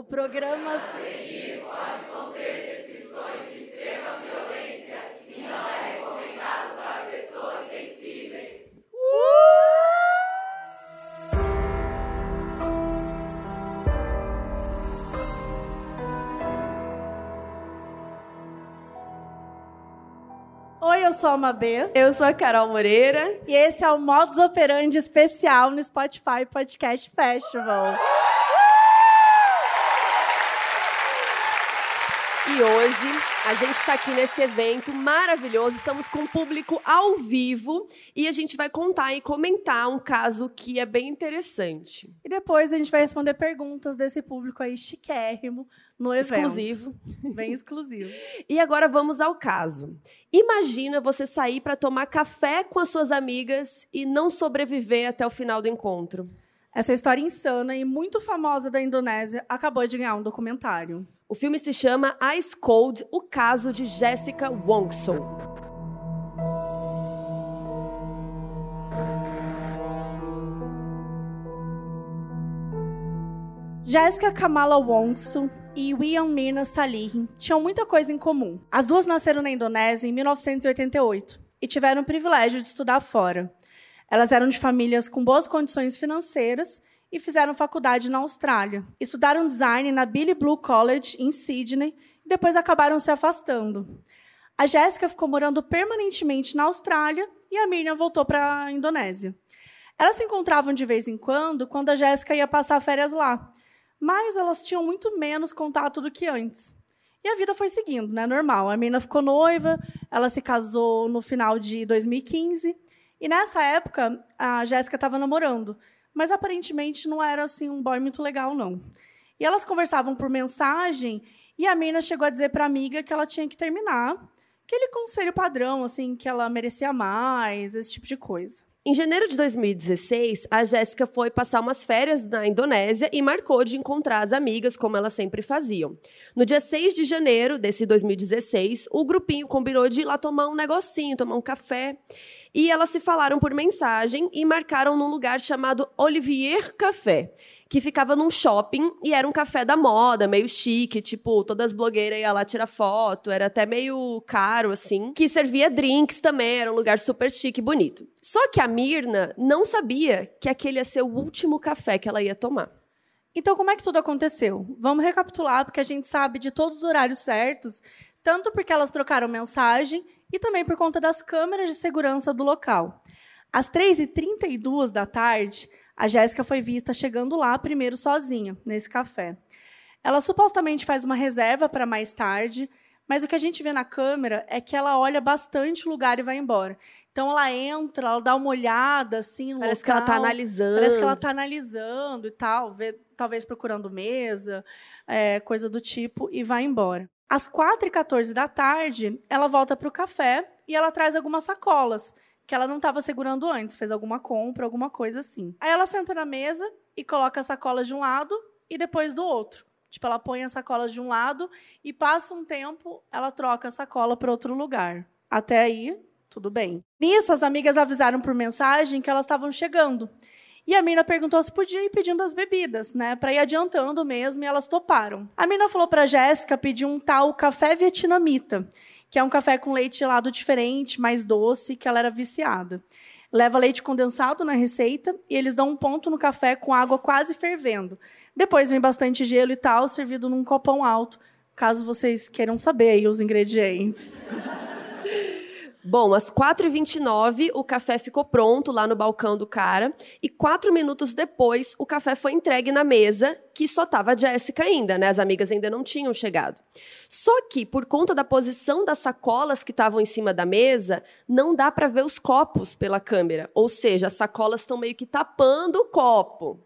O programa. A seguir pode conter descrições de extrema violência e não é recomendado para pessoas sensíveis. Oi, eu sou a Mabê. Eu sou a Carol Moreira. E esse é o Modus Operandi especial no Spotify Podcast Festival. E hoje a gente está aqui nesse evento maravilhoso. Estamos com o público ao vivo e a gente vai contar e comentar um caso que é bem interessante. E depois a gente vai responder perguntas desse público aí chiquérrimo no evento. Exclusivo. Bem exclusivo. E agora vamos ao caso. Imagina você sair para tomar café com as suas amigas e não sobreviver até o final do encontro. Essa história insana e muito famosa da Indonésia acabou de ganhar um documentário. O filme se chama Ice Cold, o caso de Jessica Wongso. Jessica Kamala Wongso e William Mirna Salihin tinham muita coisa em comum. As duas nasceram na Indonésia em 1988 e tiveram o privilégio de estudar fora. Elas eram de famílias com boas condições financeiras e fizeram faculdade na Austrália. Estudaram design na Billy Blue College, em Sydney, e depois acabaram se afastando. A Jéssica ficou morando permanentemente na Austrália e a Miriam voltou para a Indonésia. Elas se encontravam de vez em quando, quando a Jéssica ia passar férias lá, mas elas tinham muito menos contato do que antes. E a vida foi seguindo, né? Normal. A menina ficou noiva, ela se casou no final de 2015, e nessa época a Jéssica estava namorando mas aparentemente não era assim um boy muito legal não. E elas conversavam por mensagem e a mina chegou a dizer para a amiga que ela tinha que terminar, aquele conselho padrão assim que ela merecia mais, esse tipo de coisa. Em janeiro de 2016, a Jéssica foi passar umas férias na Indonésia e marcou de encontrar as amigas, como elas sempre faziam. No dia 6 de janeiro desse 2016, o grupinho combinou de ir lá tomar um negocinho, tomar um café. E elas se falaram por mensagem e marcaram num lugar chamado Olivier Café, que ficava num shopping e era um café da moda, meio chique, tipo, todas as blogueiras iam lá tirar foto, era até meio caro, assim, que servia drinks também, era um lugar super chique e bonito. Só que a Mirna não sabia que aquele ia ser o último café que ela ia tomar. Então, como é que tudo aconteceu? Vamos recapitular, porque a gente sabe de todos os horários certos, tanto porque elas trocaram mensagem e também por conta das câmeras de segurança do local. Às 3h32 da tarde, a Jéssica foi vista chegando lá primeiro sozinha, nesse café. Ela supostamente faz uma reserva para mais tarde, mas o que a gente vê na câmera é que ela olha bastante o lugar e vai embora. Então ela entra, ela dá uma olhada assim no Parece local, que ela está analisando. Parece que ela está analisando e tal, vê, talvez procurando mesa, é, coisa do tipo, e vai embora. Às 4h14 da tarde, ela volta para o café e ela traz algumas sacolas que ela não estava segurando antes, fez alguma compra, alguma coisa assim. Aí ela senta na mesa e coloca as sacolas de um lado e depois do outro. Tipo, ela põe as sacolas de um lado e passa um tempo, ela troca a sacola para outro lugar. Até aí, tudo bem. Nisso, as amigas avisaram por mensagem que elas estavam chegando. E a mina perguntou se podia ir pedindo as bebidas, né? Para ir adiantando mesmo, e elas toparam. A mina falou para Jéssica pedir um tal café vietnamita, que é um café com leite gelado diferente, mais doce, que ela era viciada. Leva leite condensado na receita e eles dão um ponto no café com água quase fervendo. Depois vem bastante gelo e tal, servido num copão alto, caso vocês queiram saber aí os ingredientes. Bom, às 4h29, o café ficou pronto lá no balcão do cara. E quatro minutos depois, o café foi entregue na mesa, que só estava a Jéssica ainda, né? As amigas ainda não tinham chegado. Só que, por conta da posição das sacolas que estavam em cima da mesa, não dá para ver os copos pela câmera. Ou seja, as sacolas estão meio que tapando o copo.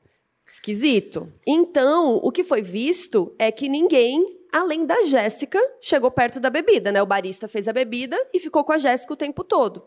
Esquisito. Então, o que foi visto é que ninguém além da Jéssica, chegou perto da bebida, né? O barista fez a bebida e ficou com a Jéssica o tempo todo.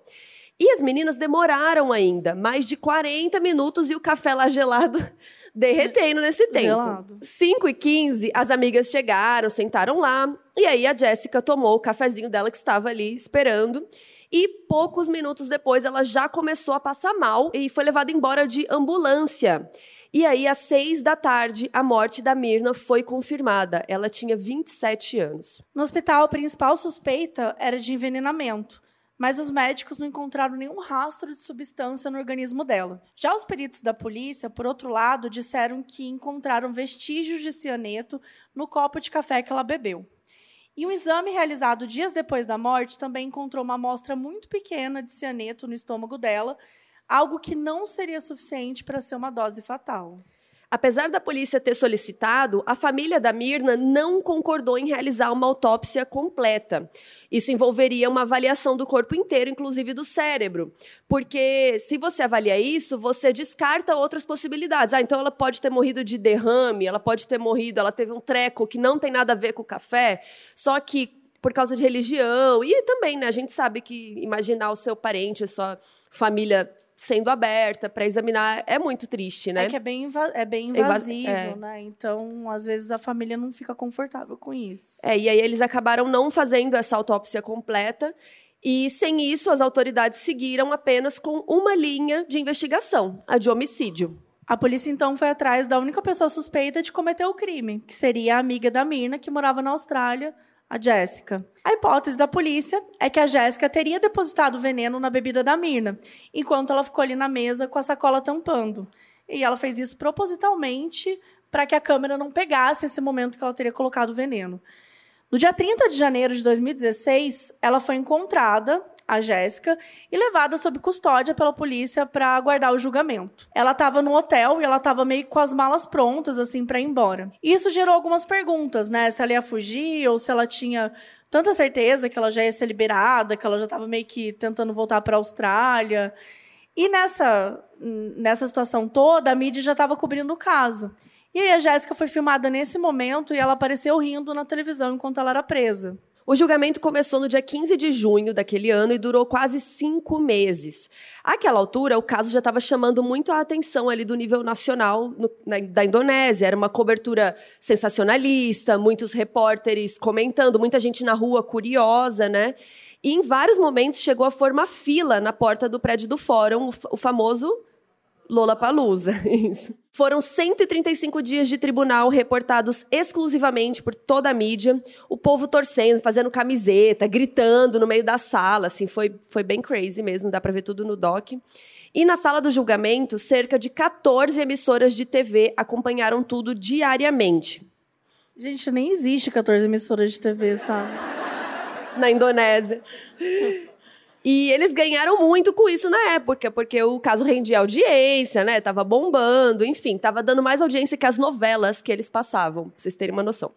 E as meninas demoraram ainda, mais de 40 minutos e o café lá gelado derretendo nesse tempo. Gelado. 5 e 15, as amigas chegaram, sentaram lá, e aí a Jéssica tomou o cafezinho dela que estava ali esperando. E poucos minutos depois ela já começou a passar mal e foi levada embora de ambulância. E aí, às seis da tarde, a morte da Mirna foi confirmada. Ela tinha 27 anos. No hospital, a principal suspeita era de envenenamento, mas os médicos não encontraram nenhum rastro de substância no organismo dela. Já os peritos da polícia, por outro lado, disseram que encontraram vestígios de cianeto no copo de café que ela bebeu. E um exame realizado dias depois da morte também encontrou uma amostra muito pequena de cianeto no estômago dela, algo que não seria suficiente para ser uma dose fatal. Apesar da polícia ter solicitado, a família da Mirna não concordou em realizar uma autópsia completa. Isso envolveria uma avaliação do corpo inteiro, inclusive do cérebro. Porque se você avalia isso, você descarta outras possibilidades. Ah, então ela pode ter morrido de derrame, ela pode ter morrido, ela teve um treco que não tem nada a ver com o café. Só que por causa de religião. E também, né, a gente sabe que imaginar o seu parente, a sua família sendo aberta para examinar é muito triste, né? É que é bem, é bem invasivo, é. né? Então, às vezes, a família não fica confortável com isso. É, e aí eles acabaram não fazendo essa autópsia completa. E sem isso, as autoridades seguiram apenas com uma linha de investigação, a de homicídio. A polícia então foi atrás da única pessoa suspeita de cometer o crime, que seria a amiga da Mina, que morava na Austrália, a Jéssica. A hipótese da polícia é que a Jéssica teria depositado veneno na bebida da Mirna, enquanto ela ficou ali na mesa com a sacola tampando. E ela fez isso propositalmente para que a câmera não pegasse esse momento que ela teria colocado o veneno. No dia 30 de janeiro de 2016, ela foi encontrada a Jéssica, e levada sob custódia pela polícia para aguardar o julgamento. Ela estava no hotel e ela estava meio com as malas prontas, assim, para ir embora. Isso gerou algumas perguntas, né? Se ela ia fugir ou se ela tinha tanta certeza que ela já ia ser liberada, que ela já estava meio que tentando voltar para a Austrália. E nessa, nessa situação toda, a mídia já estava cobrindo o caso. E aí a Jéssica foi filmada nesse momento e ela apareceu rindo na televisão enquanto ela era presa. O julgamento começou no dia 15 de junho daquele ano e durou quase cinco meses. Àquela altura, o caso já estava chamando muito a atenção ali do nível nacional no, na, da Indonésia. Era uma cobertura sensacionalista, muitos repórteres comentando, muita gente na rua curiosa, né? E em vários momentos chegou a formar fila na porta do prédio do fórum, o famoso Lola Palusa. Isso. Foram 135 dias de tribunal reportados exclusivamente por toda a mídia, o povo torcendo, fazendo camiseta, gritando no meio da sala, assim, foi, foi bem crazy mesmo, dá para ver tudo no doc. E na sala do julgamento, cerca de 14 emissoras de TV acompanharam tudo diariamente. Gente, nem existe 14 emissoras de TV, sabe? Na Indonésia. E eles ganharam muito com isso na época, porque o caso rendia audiência, né? Tava bombando, enfim, tava dando mais audiência que as novelas que eles passavam, pra vocês terem uma noção.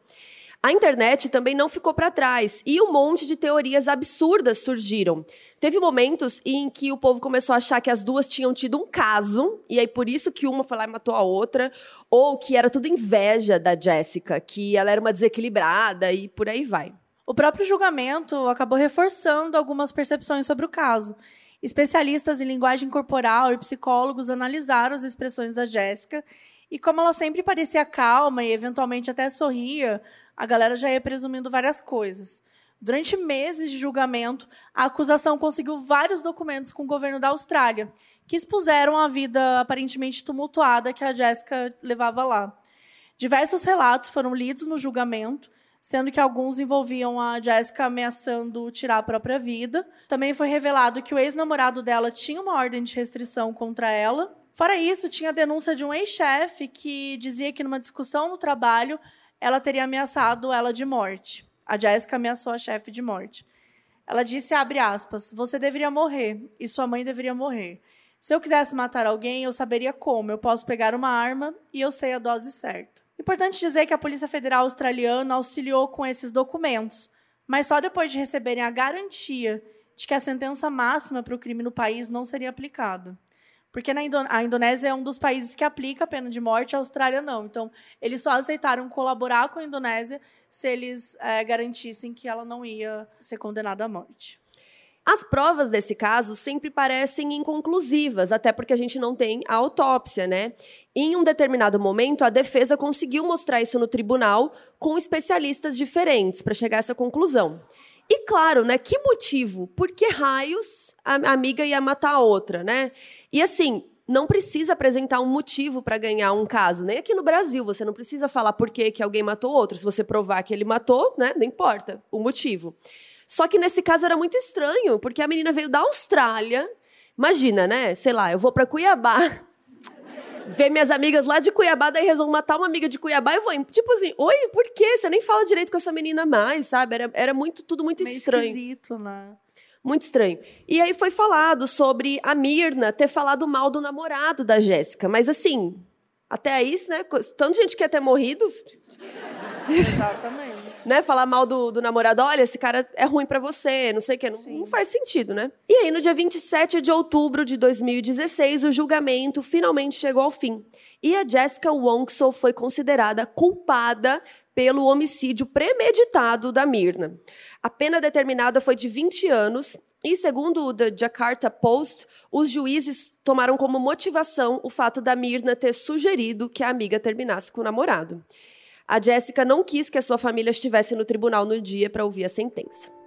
A internet também não ficou para trás e um monte de teorias absurdas surgiram. Teve momentos em que o povo começou a achar que as duas tinham tido um caso, e aí por isso que uma foi lá e matou a outra, ou que era tudo inveja da Jessica, que ela era uma desequilibrada e por aí vai. O próprio julgamento acabou reforçando algumas percepções sobre o caso. Especialistas em linguagem corporal e psicólogos analisaram as expressões da Jéssica e como ela sempre parecia calma e eventualmente até sorria, a galera já ia presumindo várias coisas. Durante meses de julgamento, a acusação conseguiu vários documentos com o governo da Austrália, que expuseram a vida aparentemente tumultuada que a Jéssica levava lá. Diversos relatos foram lidos no julgamento sendo que alguns envolviam a Jessica ameaçando tirar a própria vida. Também foi revelado que o ex-namorado dela tinha uma ordem de restrição contra ela. Fora isso, tinha a denúncia de um ex-chefe que dizia que numa discussão no trabalho ela teria ameaçado ela de morte. A Jessica ameaçou a chefe de morte. Ela disse, aspas, você deveria morrer e sua mãe deveria morrer. Se eu quisesse matar alguém, eu saberia como. Eu posso pegar uma arma e eu sei a dose certa. Importante dizer que a Polícia Federal Australiana auxiliou com esses documentos, mas só depois de receberem a garantia de que a sentença máxima para o crime no país não seria aplicada. Porque na a Indonésia é um dos países que aplica a pena de morte, a Austrália não. Então, eles só aceitaram colaborar com a Indonésia se eles é, garantissem que ela não ia ser condenada à morte. As provas desse caso sempre parecem inconclusivas, até porque a gente não tem a autópsia, né? Em um determinado momento, a defesa conseguiu mostrar isso no tribunal com especialistas diferentes para chegar a essa conclusão. E claro, né? Que motivo? Por que raios a amiga ia matar a outra, né? E assim, não precisa apresentar um motivo para ganhar um caso. Nem aqui no Brasil, você não precisa falar por que, que alguém matou outro. Se você provar que ele matou, né, não importa o motivo. Só que nesse caso era muito estranho, porque a menina veio da Austrália. Imagina, né? Sei lá, eu vou para Cuiabá ver minhas amigas lá de Cuiabá, daí resolvo matar uma amiga de Cuiabá e vou. Tipo assim, oi, por quê? Você nem fala direito com essa menina mais, sabe? Era, era muito, tudo muito Meio estranho. esquisito, né? Muito estranho. E aí foi falado sobre a Mirna ter falado mal do namorado da Jéssica. Mas assim, até aí, né? Tanto gente quer ter morrido, Exatamente. né? Falar mal do, do namorado, olha, esse cara é ruim pra você, não sei o quê. Não, não faz sentido, né? E aí, no dia 27 de outubro de 2016, o julgamento finalmente chegou ao fim. E a Jessica Wonkso foi considerada culpada pelo homicídio premeditado da Mirna. A pena determinada foi de 20 anos e, segundo o The Jakarta Post, os juízes tomaram como motivação o fato da Mirna ter sugerido que a amiga terminasse com o namorado. A Jéssica não quis que a sua família estivesse no tribunal no dia para ouvir a sentença.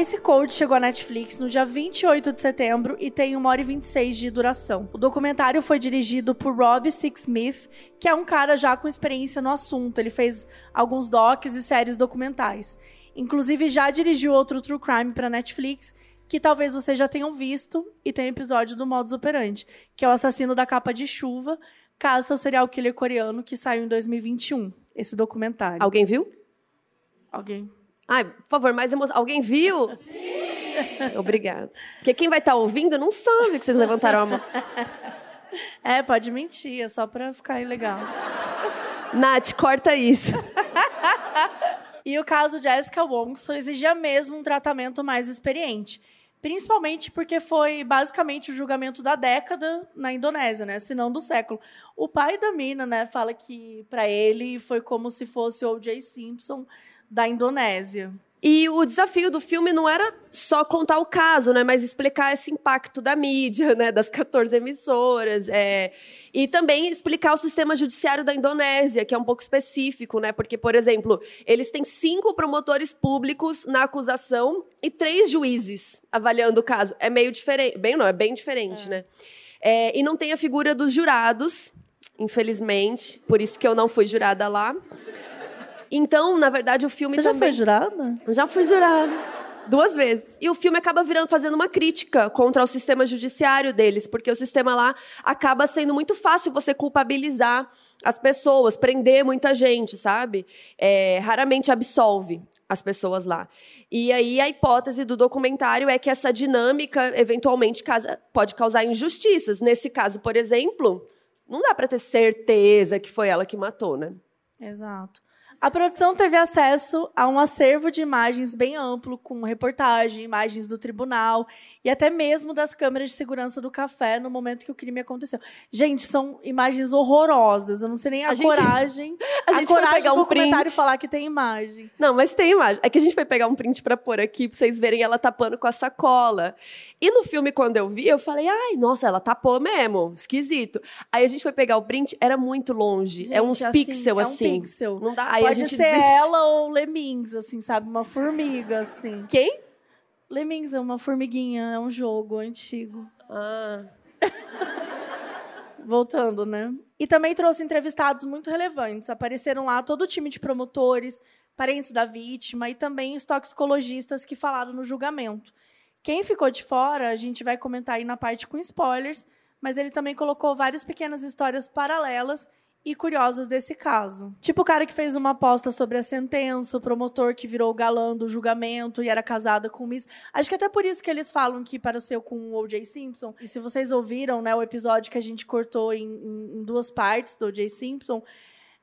Ice Cold chegou à Netflix no dia 28 de setembro e tem 1 hora e 26 de duração. O documentário foi dirigido por Rob Sixsmith, que é um cara já com experiência no assunto. Ele fez alguns docs e séries documentais. Inclusive, já dirigiu outro True Crime para Netflix, que talvez vocês já tenham visto, e tem episódio do Modus Operandi, que é o assassino da capa de chuva, caça o serial killer coreano que saiu em 2021. Esse documentário. Alguém viu? Alguém? Ai, por favor, mais emoção. Alguém viu? Sim! Obrigada. Porque quem vai estar ouvindo não sabe que vocês levantaram a mão. É, pode mentir, é só pra ficar legal. Nath, corta isso. E o caso Jessica Wongso exigia mesmo um tratamento mais experiente. Principalmente porque foi basicamente o julgamento da década na Indonésia, né? Se não do século. O pai da mina, né, fala que para ele foi como se fosse o O.J. Simpson da Indonésia. E o desafio do filme não era só contar o caso, né, mas explicar esse impacto da mídia, né, das 14 emissoras, é, e também explicar o sistema judiciário da Indonésia, que é um pouco específico, né, porque, por exemplo, eles têm cinco promotores públicos na acusação e três juízes avaliando o caso. É meio diferente, bem não, é bem diferente, É. né? É, e não tem a figura dos jurados, infelizmente, por isso que eu não fui jurada lá. Então, na verdade, o filme Você já também... foi jurada? Já fui jurada. Duas vezes. E o filme acaba virando, fazendo uma crítica contra o sistema judiciário deles, porque o sistema lá acaba sendo muito fácil você culpabilizar as pessoas, prender muita gente, sabe? É, raramente absolve as pessoas lá. E aí a hipótese do documentário é que essa dinâmica eventualmente casa- pode causar injustiças. Nesse caso, por exemplo, não dá para ter certeza que foi ela que matou, né? Exato. A produção teve acesso a um acervo de imagens bem amplo, com reportagem, imagens do tribunal e até mesmo das câmeras de segurança do café no momento que o crime aconteceu. Gente, são imagens horrorosas. Eu não sei nem a, A gente- coragem. a gente foi coragem pegar do um print. falar que tem imagem. Não, mas tem imagem. É que a gente foi pegar um print pra pôr aqui, pra vocês verem ela tapando com a sacola. E no filme, quando eu vi, eu falei, ai, nossa, ela tapou mesmo. Esquisito. Aí a gente foi pegar o print, era muito longe. é Gente, uns assim, pixel, é um assim. pixel. Não dá. Aí a Pode gente ser desiste. ela ou Lemmings, assim, sabe? Uma formiga, assim. Quem? Lemmings é uma formiguinha, é um jogo antigo. Ah. Voltando, né? E também trouxe entrevistados muito relevantes. Apareceram lá todo o time de promotores, parentes da vítima e também os toxicologistas que falaram no julgamento. Quem ficou de fora, a gente vai comentar aí na parte com spoilers, mas ele também colocou várias pequenas histórias paralelas e curiosas desse caso. Tipo o cara que fez uma aposta sobre a sentença, o promotor que virou o galã do julgamento e era casada com o Miss. Acho que até por isso que eles falam que pareceu com o O.J. Simpson. E se vocês ouviram, né, o episódio que a gente cortou em, em- em duas partes do O.J. Simpson,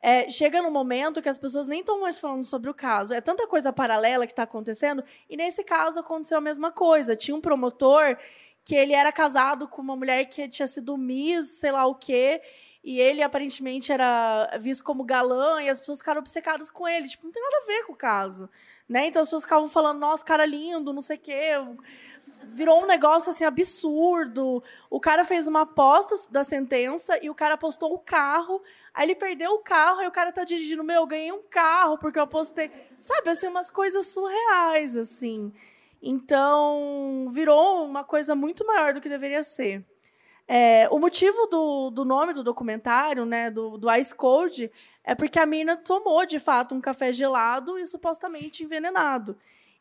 é, chega no momento que as pessoas nem estão mais falando sobre o caso. É tanta coisa paralela que está acontecendo. E nesse caso aconteceu a mesma coisa. Tinha um promotor que ele era casado com uma mulher que tinha sido Miss, sei lá o quê. E ele aparentemente era visto como galã e as pessoas ficaram obcecadas com ele. Tipo, não tem nada a ver com o caso. Né? Então as pessoas ficavam falando, nossa, cara lindo, não sei o quê. virou um negócio assim absurdo. O cara fez uma aposta da sentença e o cara apostou o carro. Aí ele perdeu o carro e o cara tá dirigindo, meu, eu ganhei um carro porque eu apostei. Sabe, assim, umas coisas surreais, assim. Então, virou uma coisa muito maior do que deveria ser. É, o motivo do, do nome do documentário, né, do, do Ice Cold, é porque a mina tomou, de fato, um café gelado e supostamente envenenado.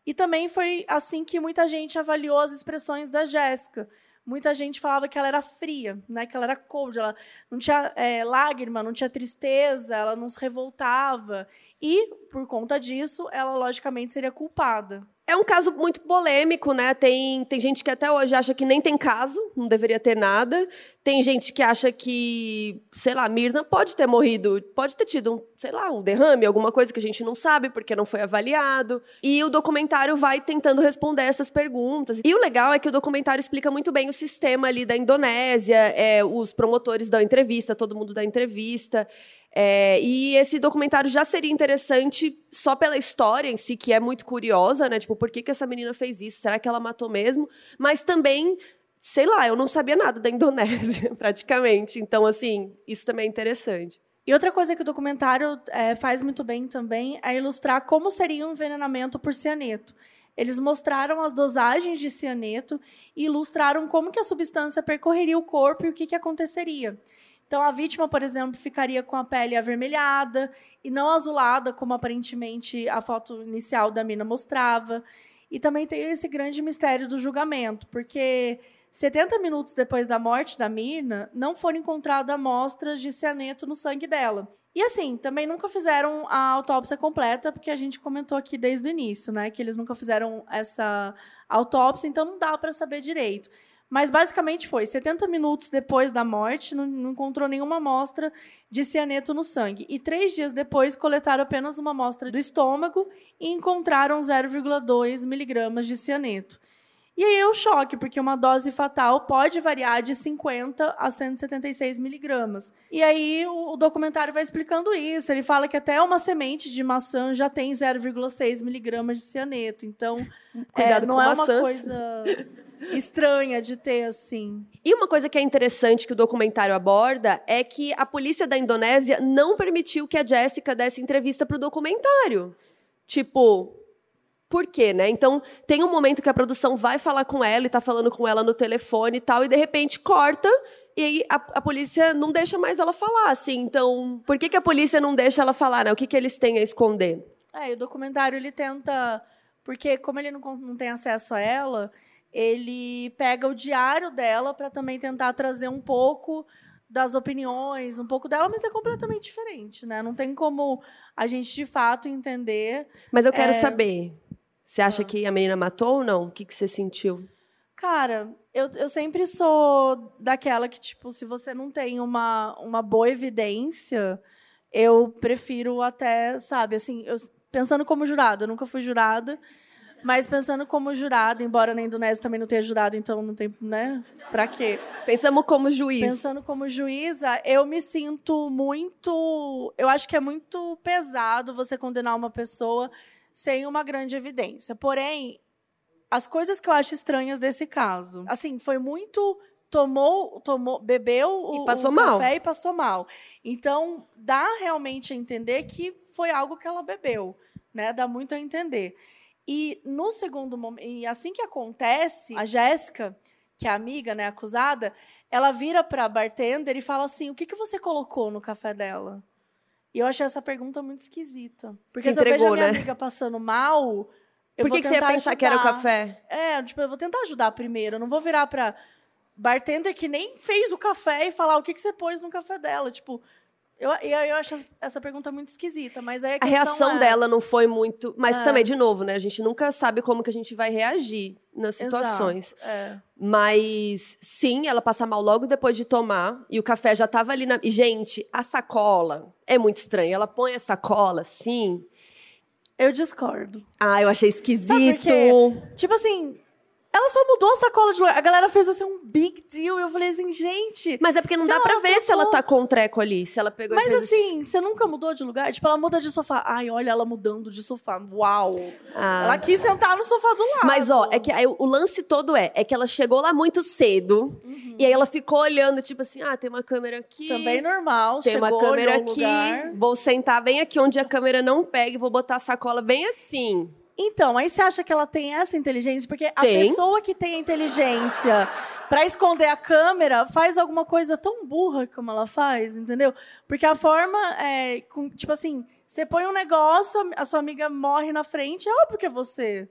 E também foi assim que muita gente avaliou as expressões da Jéssica. Muita gente falava que ela era fria, né? que ela era cold, ela não tinha é, lágrima, não tinha tristeza, ela não se revoltava. E, por conta disso, ela logicamente seria culpada. É um caso muito polêmico, né? Tem, tem gente que até hoje acha que nem tem caso, não deveria ter nada. Tem gente que acha que, sei lá, Mirna pode ter morrido, pode ter tido um, sei lá, um derrame, alguma coisa que a gente não sabe porque não foi avaliado. E o documentário vai tentando responder essas perguntas. E o legal é que o documentário explica muito bem o sistema ali da Indonésia, é, os promotores da entrevista, todo mundo da entrevista. É, e esse documentário já seria interessante só pela história em si, que é muito curiosa, né? Tipo, por que, que essa menina fez isso? Será que ela matou mesmo? Mas também, sei lá, eu não sabia nada da Indonésia, praticamente. Então, assim, isso também é interessante. E outra coisa que o documentário é, faz muito bem também é ilustrar como seria um envenenamento por cianeto. Eles mostraram as dosagens de cianeto e ilustraram como que a substância percorreria o corpo e o que, que aconteceria. Então, a vítima, por exemplo, ficaria com a pele avermelhada e não azulada, como aparentemente a foto inicial da mina mostrava. E também tem esse grande mistério do julgamento, porque 70 minutos depois da morte da mina, não foram encontradas amostras de cianeto no sangue dela. E assim, também nunca fizeram a autópsia completa, porque a gente comentou aqui desde o início, né, que eles nunca fizeram essa autópsia, então não dá para saber direito. Mas basicamente foi 70 minutos depois da morte, não, não, encontrou nenhuma amostra de cianeto no sangue. E três dias depois coletaram apenas uma amostra do estômago e encontraram 0,2 miligramas de cianeto. E aí é o choque, porque uma dose fatal pode variar de 50 a 176 miligramas. E aí o, documentário vai explicando isso. Ele fala que até uma semente de maçã já tem 0,6 miligramas de cianeto. Então, Cuidado é, não com é maçãs. uma coisa estranha de ter assim. E uma coisa que é interessante que o documentário aborda é que a polícia da Indonésia não permitiu que a Jessica desse entrevista para o documentário. Tipo, por quê, né? Então, tem um momento que a produção vai falar com ela e tá falando com ela no telefone e tal, e de repente corta e aí a, a, polícia não deixa mais ela falar, assim. Então, por que, que a polícia não deixa ela falar, né? O que, que eles têm a esconder? É, e o documentário ele tenta. Porque, como ele não, não tem acesso a ela, ele pega o diário dela para também tentar trazer um pouco das opiniões, um pouco dela, mas é completamente diferente, né? Não tem como a gente de fato entender. Mas eu quero é... saber, você acha ah. que a menina matou ou não? O que, que você sentiu? Cara, eu, eu sempre sou daquela que, tipo, se você não tem uma, uma boa evidência, eu prefiro até, sabe, assim, eu, pensando como jurada, eu nunca fui jurada, mas pensando como jurado, embora na Indonésia também não tenha jurado, então não tem, né? Pra quê? Pensamos como juiz. Pensando como juíza, eu me sinto muito. Eu acho que é muito pesado você condenar uma pessoa sem uma grande evidência. Porém, as coisas que eu acho estranhas desse caso, assim, foi muito tomou, tomou, bebeu o, e passou o mal. café e passou mal. Então, dá realmente a entender que foi algo que ela bebeu, né? Dá muito a entender. E no segundo momento, e assim que acontece, a Jéssica, que é a amiga, né, acusada, ela vira para a bartender e fala assim: "O que que você colocou no café dela?" E eu achei essa pergunta muito esquisita. Porque se, se entregou, eu vejo a minha né? amiga passando mal, eu Por que, que você ia pensar que era o ajudar. café? É, tipo, eu vou tentar ajudar primeiro. Eu não vou virar pra bartender que nem fez o café e falar o que, que você pôs no café dela. Tipo, eu, eu, eu acho essa pergunta muito esquisita, mas aí a, A reação é... dela não foi muito. Mas É. também, de novo, né? A gente nunca sabe como que a gente vai reagir nas situações. Exato, é. Mas sim, ela passa mal logo depois de tomar. E o café já tava ali na. E, gente, a sacola é muito estranha. Ela põe a sacola assim. Eu discordo. Ah, eu achei esquisito. Tipo assim, Ela só mudou a sacola de lugar. A galera fez assim um big deal. E eu falei assim, gente. Mas é porque não dá pra ver se ela trocou- tá com o treco ali. Se ela pegou Mas fez assim, você nunca mudou de lugar? Tipo, ela muda de sofá. Ai, olha ela mudando de sofá. Uau! Ah. Ela quis sentar no sofá do lado. Mas, ó, é que aí o lance todo é, é que ela chegou lá muito cedo e aí ela ficou olhando, tipo assim, ah, tem uma câmera aqui. Uhum. Também normal. Tem uma chegou, câmera olhou o aqui. lugar. Vou sentar bem aqui onde a câmera não pega e vou botar a sacola bem assim. Então, aí você acha que ela tem essa inteligência? Porque a Tem. pessoa que tem a inteligência pra esconder a câmera faz alguma coisa tão burra como ela faz, entendeu? Porque a forma é, com- tipo assim, você põe um negócio, a sua amiga morre na frente, é óbvio que é você.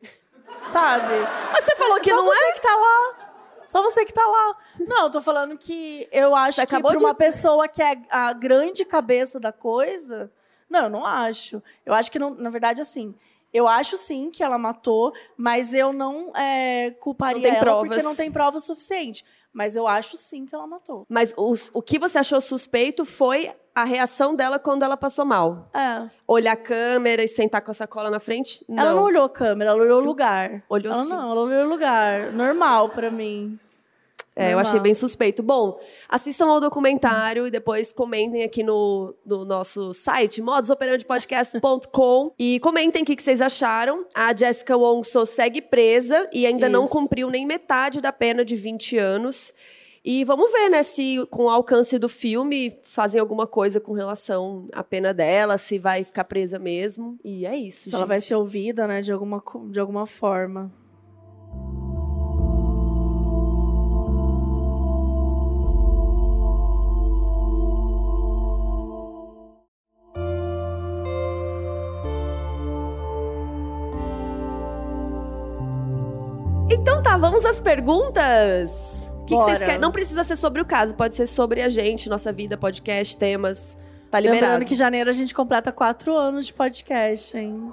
Sabe? Mas você falou que Só não você é? que tá lá. Só você que tá lá. Não, eu tô falando que eu acho Você que pra de- uma pessoa que é a grande cabeça da coisa. Não, eu não acho. Eu acho que, não, na verdade, assim. Eu acho sim que ela matou, mas eu não é, culparia Não ela provas. porque não tem prova suficiente. Mas eu acho sim que ela matou. Mas os- o que você achou suspeito foi a reação dela quando ela passou mal. É. Olhar a câmera e sentar com a sacola na frente? Não. Ela não olhou a câmera, ela olhou o lugar. Olhou ela sim. não, ela olhou o lugar. Normal pra mim. É, eu achei bem suspeito. Bom, assistam ao documentário e depois comentem aqui no, no nosso site, modusoperandepodcast.com e comentem o que, que vocês acharam. A Jessica Wong só segue presa e ainda não Isso. cumpriu nem metade da pena de 20 anos. E vamos ver, né, se com o alcance do filme fazem alguma coisa com relação à pena dela, se vai ficar presa mesmo. E é isso. Se ela gente. vai ser ouvida, né, de alguma, de alguma forma. Vamos às perguntas. O que, que vocês querem? Não precisa ser sobre o caso, pode ser sobre a gente, nossa vida, podcast, temas. Tá liberado. Lembrando que em janeiro a gente completa quatro anos de podcast, hein?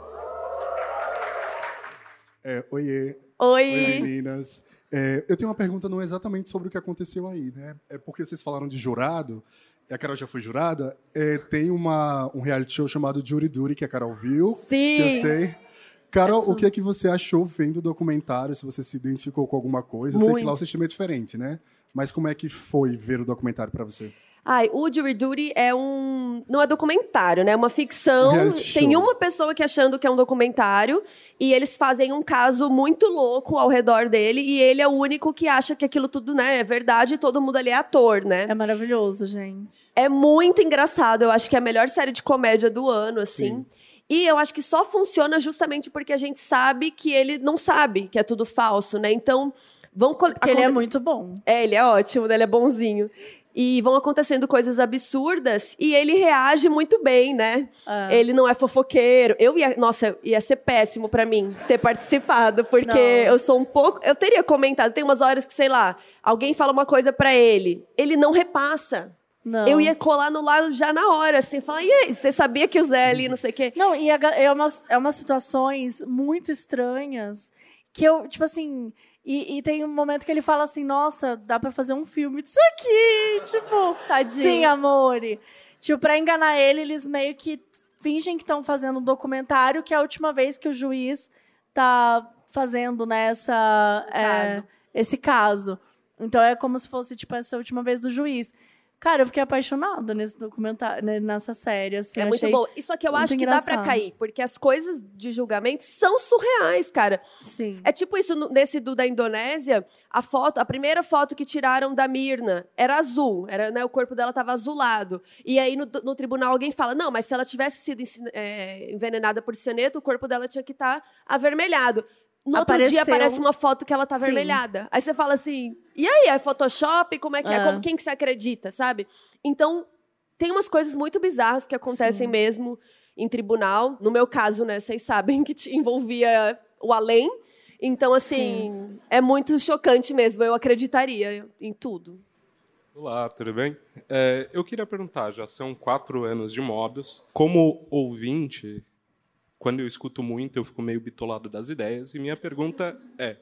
É, oiê. Oi, Oi. meninas. É, eu tenho uma pergunta não exatamente sobre o que aconteceu aí, né? É porque vocês falaram de jurado, e a Carol já foi jurada. É, tem uma, um reality show chamado Jury Duty, que a Carol viu, que eu Sim. sei. Carol, o que é que você achou vendo o documentário? Se você se identificou com alguma coisa? Eu sei que Muito. lá o sistema é diferente, né? Mas como é que foi ver o documentário pra você? Ai, o Jury Duty é um. Não é documentário, né? É uma ficção. Tem uma pessoa que achando que é um documentário e eles fazem um caso muito louco ao redor dele e ele é o único que acha que aquilo tudo, né, é verdade e todo mundo ali é ator, né? É maravilhoso, gente. É muito engraçado. Eu acho que é a melhor série de comédia do ano, assim. Sim. E eu acho que só funciona justamente porque a gente sabe que ele não sabe que é tudo falso, né? Então, vão... Porque ele é muito bom. É, ele é ótimo, né? ele é bonzinho. E vão acontecendo coisas absurdas e ele reage muito bem, né? É. Ele não é fofoqueiro. Eu ia, nossa, ia ser péssimo pra mim ter participado, porque Não. eu sou um pouco, eu teria comentado, tem umas horas que, sei lá, alguém fala uma coisa pra ele, ele não repassa. Não. Eu ia colar no lado já na hora, assim, falar, e aí, você sabia que o Zé ali, não sei o quê? Não, e é, é umas, é umas situações muito estranhas que eu, tipo assim. E, e tem um momento que ele fala assim: Nossa, dá pra fazer um filme disso aqui. Tipo, Tadinho. sim, amore. Tipo, pra enganar ele, eles meio que fingem que estão fazendo um documentário, que é a última vez que o juiz tá fazendo nessa. Caso. esse caso. Então é como se fosse, tipo, essa última vez do juiz. Cara, eu fiquei apaixonada nesse documentário, né, nessa série, assim. É muito bom. Isso aqui eu acho que dá pra engraçado. cair, porque as coisas de julgamento são surreais, cara. Sim. É tipo isso, nesse do da Indonésia, a foto, a primeira foto que tiraram da Mirna era azul, era, né, o corpo dela estava azulado. E aí no, no tribunal alguém fala, não, mas se ela tivesse sido é, envenenada por cianeto, o corpo dela tinha que estar avermelhado. No outro dia Apareceu. aparece uma foto que ela tá Sim. avermelhada. Aí você fala assim, e aí, é Photoshop? Como é que é? É. Como, quem que você acredita, sabe? Então, tem umas coisas muito bizarras que acontecem Sim. mesmo em tribunal. No meu caso, né, vocês sabem que te envolvia o além. Então, assim, é muito chocante mesmo. Eu acreditaria em tudo. Olá, tudo bem? É, eu queria perguntar, já são quatro anos de modos. Como ouvinte, quando eu escuto muito, eu fico meio bitolado das ideias. E minha pergunta é,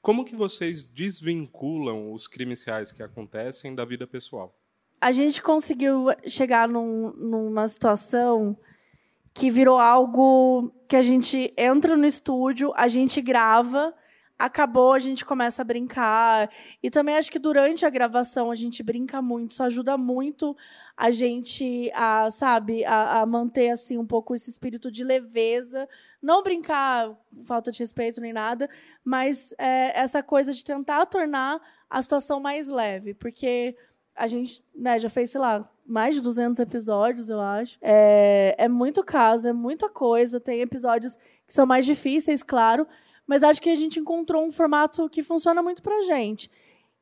como que vocês desvinculam os crimes reais que acontecem da vida pessoal? A gente conseguiu chegar num- numa situação que virou algo que a gente entra no estúdio, a gente grava, acabou, a gente começa a brincar. E também acho que durante a gravação a gente brinca muito, isso ajuda muito a gente a, sabe, a, a manter assim um pouco esse espírito de leveza, não brincar falta de respeito nem nada, mas é, essa coisa de tentar tornar a situação mais leve, porque a gente né, já fez, sei lá, mais de 200 episódios, eu acho. É, é muito caso, é muita coisa. Tem episódios que são mais difíceis, claro, mas acho que a gente encontrou um formato que funciona muito pra gente.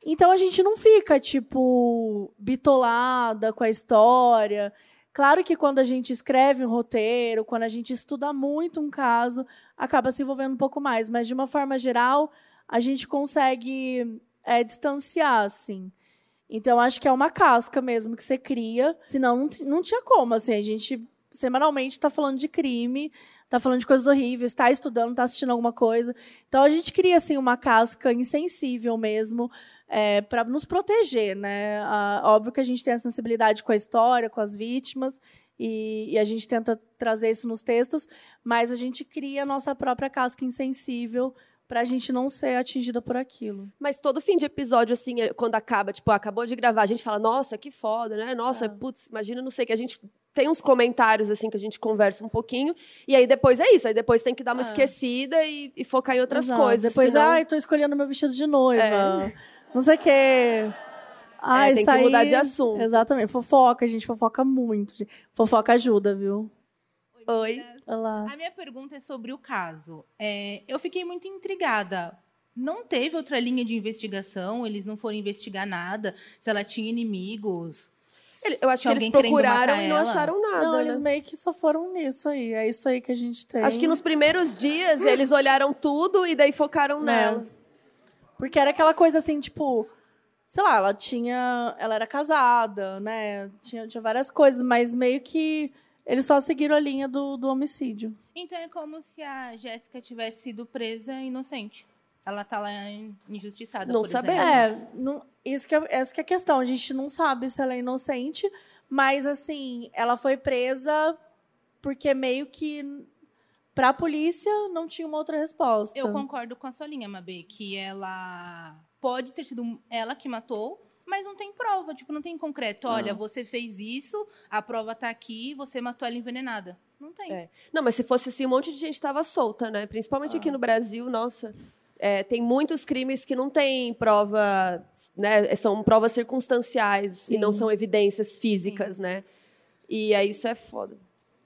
Então a gente não fica, tipo, bitolada com a história. Claro que quando a gente escreve um roteiro, quando a gente estuda muito um caso, acaba se envolvendo um pouco mais. Mas, de uma forma geral, a gente consegue é, distanciar, assim. Então, acho que é uma casca mesmo que você cria. Senão, não, não tinha como, assim. A gente, semanalmente, está falando de crime, está falando de coisas horríveis, está estudando, está assistindo alguma coisa. Então, a gente cria, assim, uma casca insensível mesmo, é, para nos proteger, né? Ah, óbvio que a gente tem a sensibilidade com a história, com as vítimas, e, e, a gente tenta trazer isso nos textos, mas a gente cria a nossa própria casca insensível para a gente não ser atingida por aquilo. Mas todo fim de episódio, assim, é, quando acaba, tipo, acabou de gravar, a gente fala, nossa, que foda, né? Nossa, é. putz, imagina, não sei, que a gente tem uns comentários, assim, que a gente conversa um pouquinho, e aí depois é isso, aí depois tem que dar uma é. esquecida e, e, focar em outras Exato. coisas. Depois, senão... ai, tô escolhendo meu vestido de noiva. É. Não sei o quê. Ai, é, tem que aí... mudar de assunto. Exatamente. Fofoca, a gente fofoca muito. Fofoca ajuda, viu? Oi. Olá. A minha pergunta é sobre o caso. É, eu fiquei muito intrigada. Não teve outra linha de investigação? Eles não foram investigar nada? Se ela tinha inimigos? Eu acho que eles procuraram e não ela. acharam nada. Não, né? eles meio que só foram nisso aí. É isso aí que a gente tem. Acho que nos primeiros dias eles olharam tudo e daí focaram é. nela. Porque era aquela coisa assim, tipo, sei lá, ela tinha. Ela era casada, né? Tinha, tinha várias coisas, mas meio que eles só seguiram a linha do, do homicídio. Então é como se a Jéssica tivesse sido presa inocente. Ela tá lá injustiçada. Não sabemos. É, não, isso que é, essa que é a questão. A gente não sabe se ela é inocente, mas assim, ela foi presa porque meio que para a polícia não tinha uma outra resposta. Eu concordo com a sua linha, Mabê, que ela pode ter sido ela que matou, mas não tem prova, tipo, não tem concreto. Olha, não. você fez isso, a prova está aqui, você matou ela envenenada. Não tem. É. Não, mas se fosse assim, um monte de gente estava solta, né? Principalmente ah. aqui no Brasil, nossa. É, tem muitos crimes que não têm prova, né? São provas circunstanciais Sim. e não são evidências físicas, Sim. né? E aí isso é foda.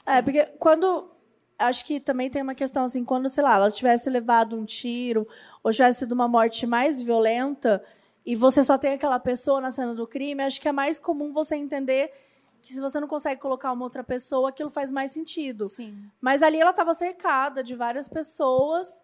É, porque quando acho que também tem uma questão assim, quando, sei lá, ela tivesse levado um tiro ou tivesse sido uma morte mais violenta e você só tem aquela pessoa na cena do crime, acho que é mais comum você entender que se você não consegue colocar uma outra pessoa, aquilo faz mais sentido. Sim. Mas ali ela estava cercada de várias pessoas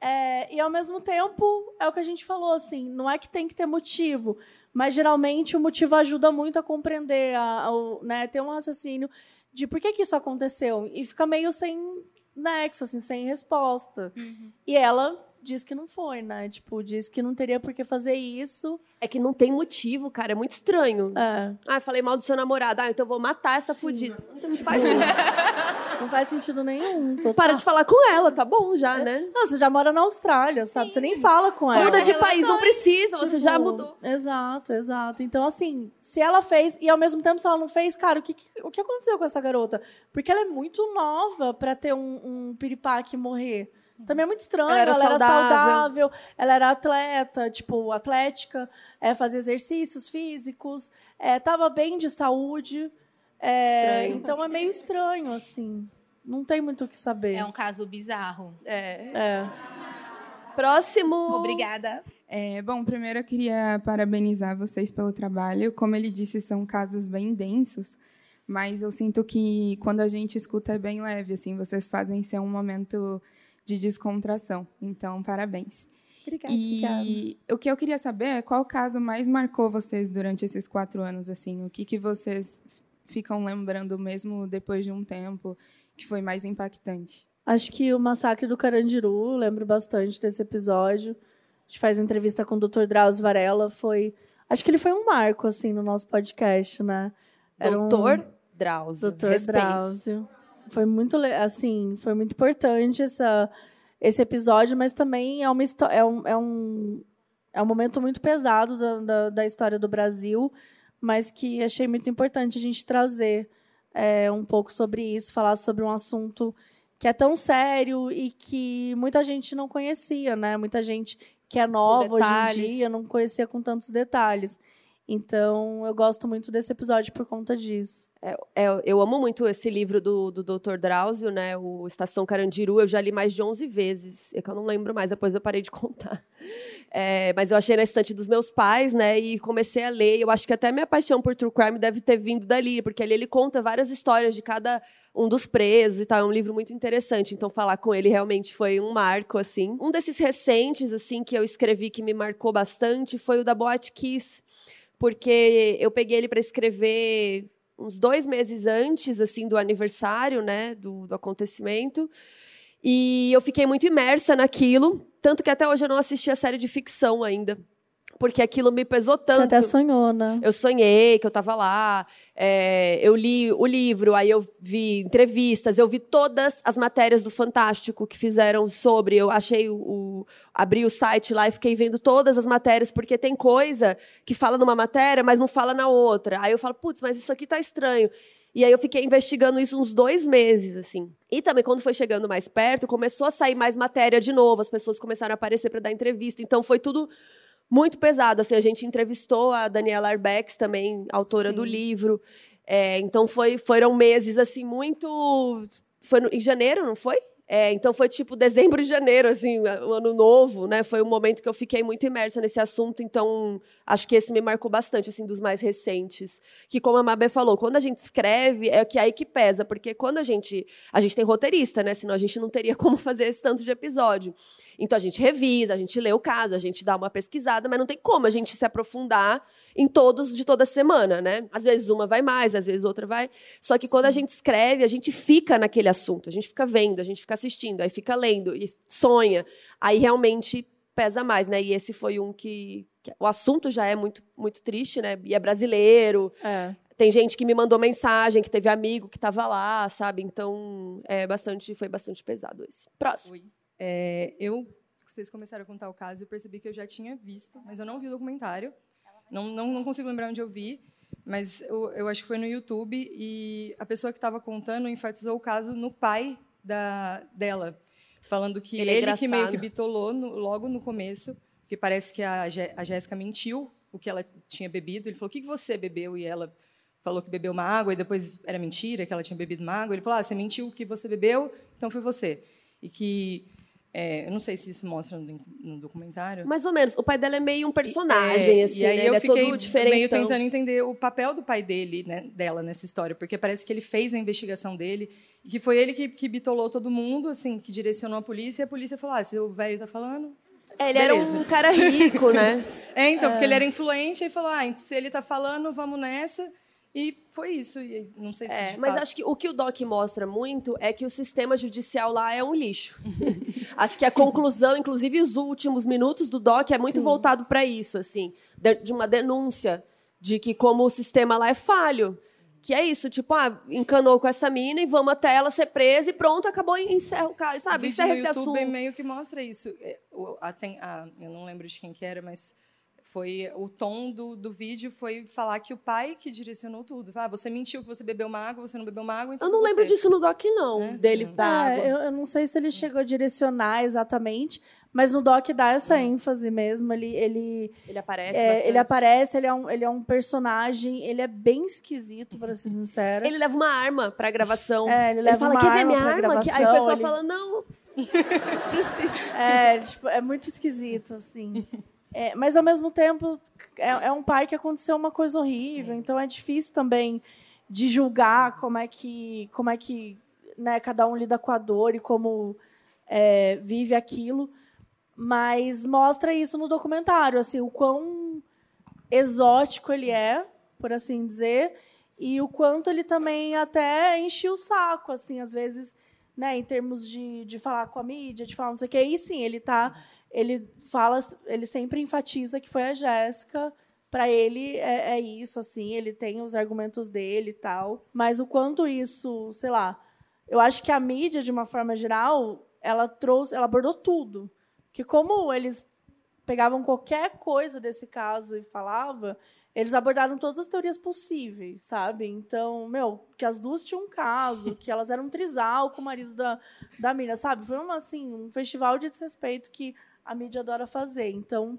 é, e ao mesmo tempo é o que a gente falou assim, não é que tem que ter motivo, mas geralmente o motivo ajuda muito a compreender, a, a, né, ter um raciocínio de por que, que isso aconteceu. E fica meio sem nexo, assim, sem resposta. Uhum. E ela diz que não foi, né? Tipo, diz que não teria por que fazer isso. É que não tem motivo, cara. É muito estranho. É. Ah, falei mal do seu namorado. Ah, então vou matar essa Sim. fudida. Não faz sentido. Não faz sentido nenhum. Total. Para de falar com ela, tá bom já, né? Não, você já mora na Austrália, sabe? Sim. Você nem fala com ela. Muda de país, não precisa, tipo, você já mudou. Exato, exato. Então, assim, se ela fez, e ao mesmo tempo, se ela não fez, cara, o que, o que aconteceu com essa garota? Porque ela é muito nova para ter um, um piripaque morrer. Também é muito estranho. Ela era, ela saudável. era saudável, ela era atleta, tipo, atlética, é, fazia exercícios físicos, é, tava bem de saúde. É, então é meio estranho, assim. Não tem muito o que saber. É um caso bizarro. É. é. Próximo. Obrigada. É, bom, primeiro eu queria parabenizar vocês pelo trabalho. Como ele disse, são casos bem densos, mas eu sinto que quando a gente escuta é bem leve, assim, vocês fazem ser um momento de descontração. Então, parabéns. Obrigada. E obrigada. o que eu queria saber é qual caso mais marcou vocês durante esses quatro anos, assim, o que que vocês ficam lembrando mesmo depois de um tempo que foi mais impactante? Acho que o massacre do Carandiru, lembro bastante desse episódio. A gente faz entrevista com o Dr. Drauzio Varela, foi, acho que ele foi um marco assim no nosso podcast, né? Era Doutor um... Drauzio. Doutor Drauzio foi muito assim, foi muito importante essa esse episódio, mas também é, uma, é, um, é, um, é um momento muito pesado da, da, da história do Brasil, mas que achei muito importante a gente trazer é, um pouco sobre isso, falar sobre um assunto que é tão sério e que muita gente não conhecia, né? Muita gente que é nova hoje em dia não conhecia com tantos detalhes. Então, eu gosto muito desse episódio por conta disso. É, é, eu amo muito esse livro do, do Dr. Drauzio, né? O Estação Carandiru. Eu já li mais de 11 vezes. É que eu não lembro mais, depois eu parei de contar. É, mas eu achei na estante dos meus pais, né? E comecei a ler. Eu acho que até minha paixão por true crime deve ter vindo dali, porque ali ele conta várias histórias de cada um dos presos e tal. É um livro muito interessante. Então, falar com ele realmente foi um marco, assim. Um desses recentes, assim, que eu escrevi que me marcou bastante foi o da Boate Kiss porque eu peguei ele para escrever uns dois meses antes assim do aniversário, né, do, do, acontecimento. E eu fiquei muito imersa naquilo, tanto que até hoje eu não assisti a série de ficção ainda porque aquilo me pesou tanto. Você até sonhou, né? Eu sonhei que eu estava lá, é, eu li o livro, aí eu vi entrevistas, eu vi todas as matérias do Fantástico que fizeram sobre. Eu achei o, o abri o site lá e fiquei vendo todas as matérias, porque tem coisa que fala numa matéria, mas não fala na outra. Aí eu falo, putz, mas isso aqui tá estranho. E aí eu fiquei investigando isso uns dois meses, assim. E também, quando foi chegando mais perto, começou a sair mais matéria de novo, as pessoas começaram a aparecer para dar entrevista. Então foi tudo muito pesado. Assim, a gente entrevistou a Daniela Arbex, também autora Sim. do livro. É, então foi, foram meses assim muito. Foi no, em janeiro, não foi? É, então foi tipo dezembro e janeiro, assim, o ano novo, né? Foi um momento que eu fiquei muito imersa nesse assunto, então acho que esse me marcou bastante, assim, dos mais recentes. Que como a Mabé falou, quando a gente escreve, é que aí que pesa, porque quando a gente. A gente tem roteirista, né? Senão a gente não teria como fazer esse tanto de episódio. Então a gente revisa, a gente lê o caso, a gente dá uma pesquisada, mas não tem como a gente se aprofundar em todos de toda semana, né? Às vezes uma vai mais, às vezes outra vai. Só que quando a gente escreve, a gente fica naquele assunto, a gente fica vendo, a gente fica assistindo, aí fica lendo e sonha. Aí realmente pesa mais, né? E esse foi um que, que o assunto já é muito muito triste, né? E é brasileiro. É. Tem gente que me mandou mensagem, que teve amigo que estava lá, sabe? Então, é bastante, foi bastante pesado esse. Próximo. Oi. É, eu, vocês começaram a contar o caso, eu percebi que eu já tinha visto, mas eu não vi o documentário. Não, não, não consigo lembrar onde eu vi, mas eu, eu acho que foi no YouTube e a pessoa que estava contando enfatizou o caso no pai da, dela, falando que ele, é ele que meio que bitolou no, logo no começo, que parece que a, a Jéssica mentiu o que ela tinha bebido. Ele falou: "O que você bebeu?" E ela falou que bebeu uma água e depois era mentira que ela tinha bebido uma água. Ele falou: "Ah, você mentiu o que você bebeu, então foi você." E que é, eu não sei se isso mostra no, no, documentário. Mais ou menos. O pai dela é meio um personagem, é, assim, e aí né? eu Ele fiquei é diferente. meio tentando entender o papel do pai dele, né, dela nessa história, porque parece que ele fez a investigação dele, que foi ele que, que bitolou todo mundo, assim, que direcionou a polícia, e a polícia falou: ah, se o velho está falando. É, ele Beleza. era um cara rico, né? é, então, é. porque ele era influente, e falou: ah, se ele está falando, vamos nessa. E foi isso. E não sei se. É, mas fato... acho que o que o Doc mostra muito é que o sistema judicial lá é um lixo. acho que a conclusão, inclusive os últimos minutos do Doc, é muito Sim. voltado para isso, assim, de uma denúncia de que como o sistema lá é falho. Que é isso, tipo, ah, encanou com essa mina e vamos até ela ser presa e pronto, acabou e encerra o caso, sabe? O encerra esse YouTube assunto. meio que mostra isso. É, eu não lembro de quem que era, mas foi o tom do, do vídeo foi falar que o pai que direcionou tudo. Ah, você mentiu que você bebeu uma água, você não bebeu uma água. Então eu não lembro disso no doc não, é? dele da água. Eu, eu, não sei se ele chegou a direcionar exatamente, mas no doc dá essa é. ênfase mesmo. Ele ele ele aparece. É, ele aparece. Ele é um ele é um personagem. Ele é bem esquisito para ser sincero. Ele leva uma arma para gravação. É, ele leva ele fala, uma Quer arma ver minha arma? Gravação, Aí o pessoal ele... fala não. é, tipo, é muito esquisito assim. É, mas ao mesmo tempo é, é, um pai que aconteceu uma coisa horrível, então é difícil também de julgar como é que como é que né, cada um lida com a dor e como é, vive aquilo, mas mostra isso no documentário, assim o quão exótico ele é, por assim dizer, e o quanto ele também até enche o saco, assim, às vezes, né, em termos de, de falar com a mídia, de falar não sei o que, e sim, ele está ele fala, ele sempre enfatiza que foi a Jéssica. Para ele é, é, isso, assim, ele tem os argumentos dele e tal. Mas o quanto isso, sei lá, eu acho que a mídia, de uma forma geral, ela trouxe, ela abordou tudo. Que como eles pegavam qualquer coisa desse caso e falava, eles abordaram todas as teorias possíveis, sabe? Então, meu, que as duas tinham um caso, que elas eram um trisal com o marido da, da mina, sabe? Foi uma, assim, um festival de desrespeito que a mídia adora fazer. Então,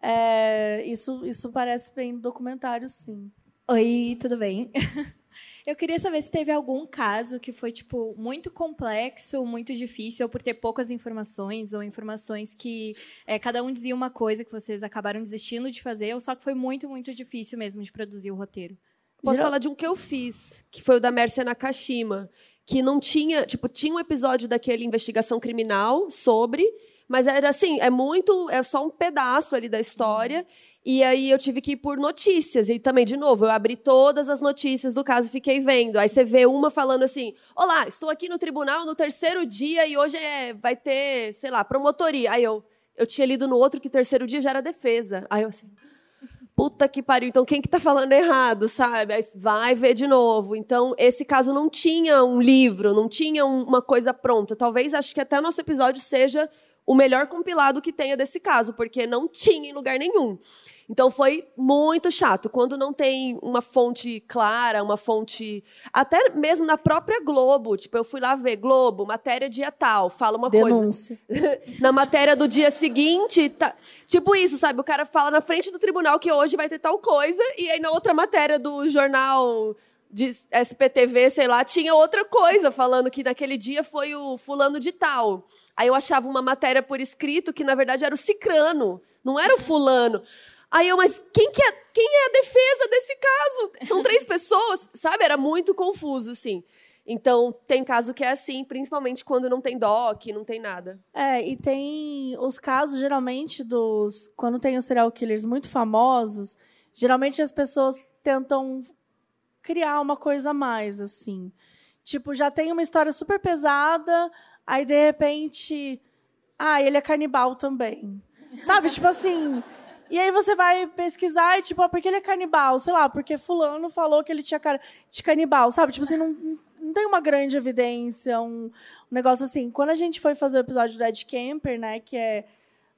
é, isso, isso parece bem documentário, sim. Oi, tudo bem? Eu queria saber se teve algum caso que foi, tipo, muito complexo, muito difícil, ou por ter poucas informações, ou informações que é, cada um dizia uma coisa que vocês acabaram desistindo de fazer, ou só que foi muito, muito difícil mesmo de produzir o roteiro. Posso Geral... falar de um que eu fiz, que foi o da Mércia Nakashima, que não tinha, tipo, tinha um episódio daquele investigação criminal sobre, mas era assim, é muito, é só um pedaço ali da história. Uhum. E aí eu tive que ir por notícias. E também, de novo, eu abri todas as notícias do caso e fiquei vendo. Aí você vê uma falando assim: Olá, estou aqui no tribunal no terceiro dia e hoje é, vai ter, sei lá, promotoria. Aí eu, eu tinha lido no outro que terceiro dia já era defesa. Aí eu assim. Puta que pariu, então quem que tá falando errado, sabe? Aí vai ver de novo. Então, esse caso não tinha um livro, não tinha uma coisa pronta. Talvez, acho que até o nosso episódio seja o melhor compilado que tenha desse caso, porque não tinha em lugar nenhum. Então foi muito chato. Quando não tem uma fonte clara, uma fonte. Até mesmo na própria Globo. Tipo, eu fui lá ver Globo, matéria dia tal, fala uma Denúncia. coisa. na matéria do dia seguinte. Tá... Tipo isso, sabe? O cara fala na frente do tribunal que hoje vai ter tal coisa, e aí na outra matéria do jornal de SPTV, sei lá, tinha outra coisa falando que naquele dia foi o fulano de tal. Aí eu achava uma matéria por escrito que na verdade era o cicrano, não era o fulano. Aí eu, mas quem, que é, quem é a defesa desse caso? São três pessoas, sabe? Era muito confuso, assim. Então, tem caso que é assim, principalmente quando não tem doc, não tem nada. É, e tem os casos, geralmente, dos. Quando tem os serial killers muito famosos, geralmente as pessoas tentam criar uma coisa a mais, assim. Tipo, já tem uma história super pesada, aí de repente. Ah, ele é canibal também. Sabe? tipo assim. E aí você vai pesquisar e, tipo, ah, por que ele é canibal? Sei lá, porque fulano falou que ele tinha cara de canibal, sabe? Tipo assim, não, não tem uma grande evidência, um, um negócio assim. Quando a gente foi fazer o episódio do Ed Camper, né, que é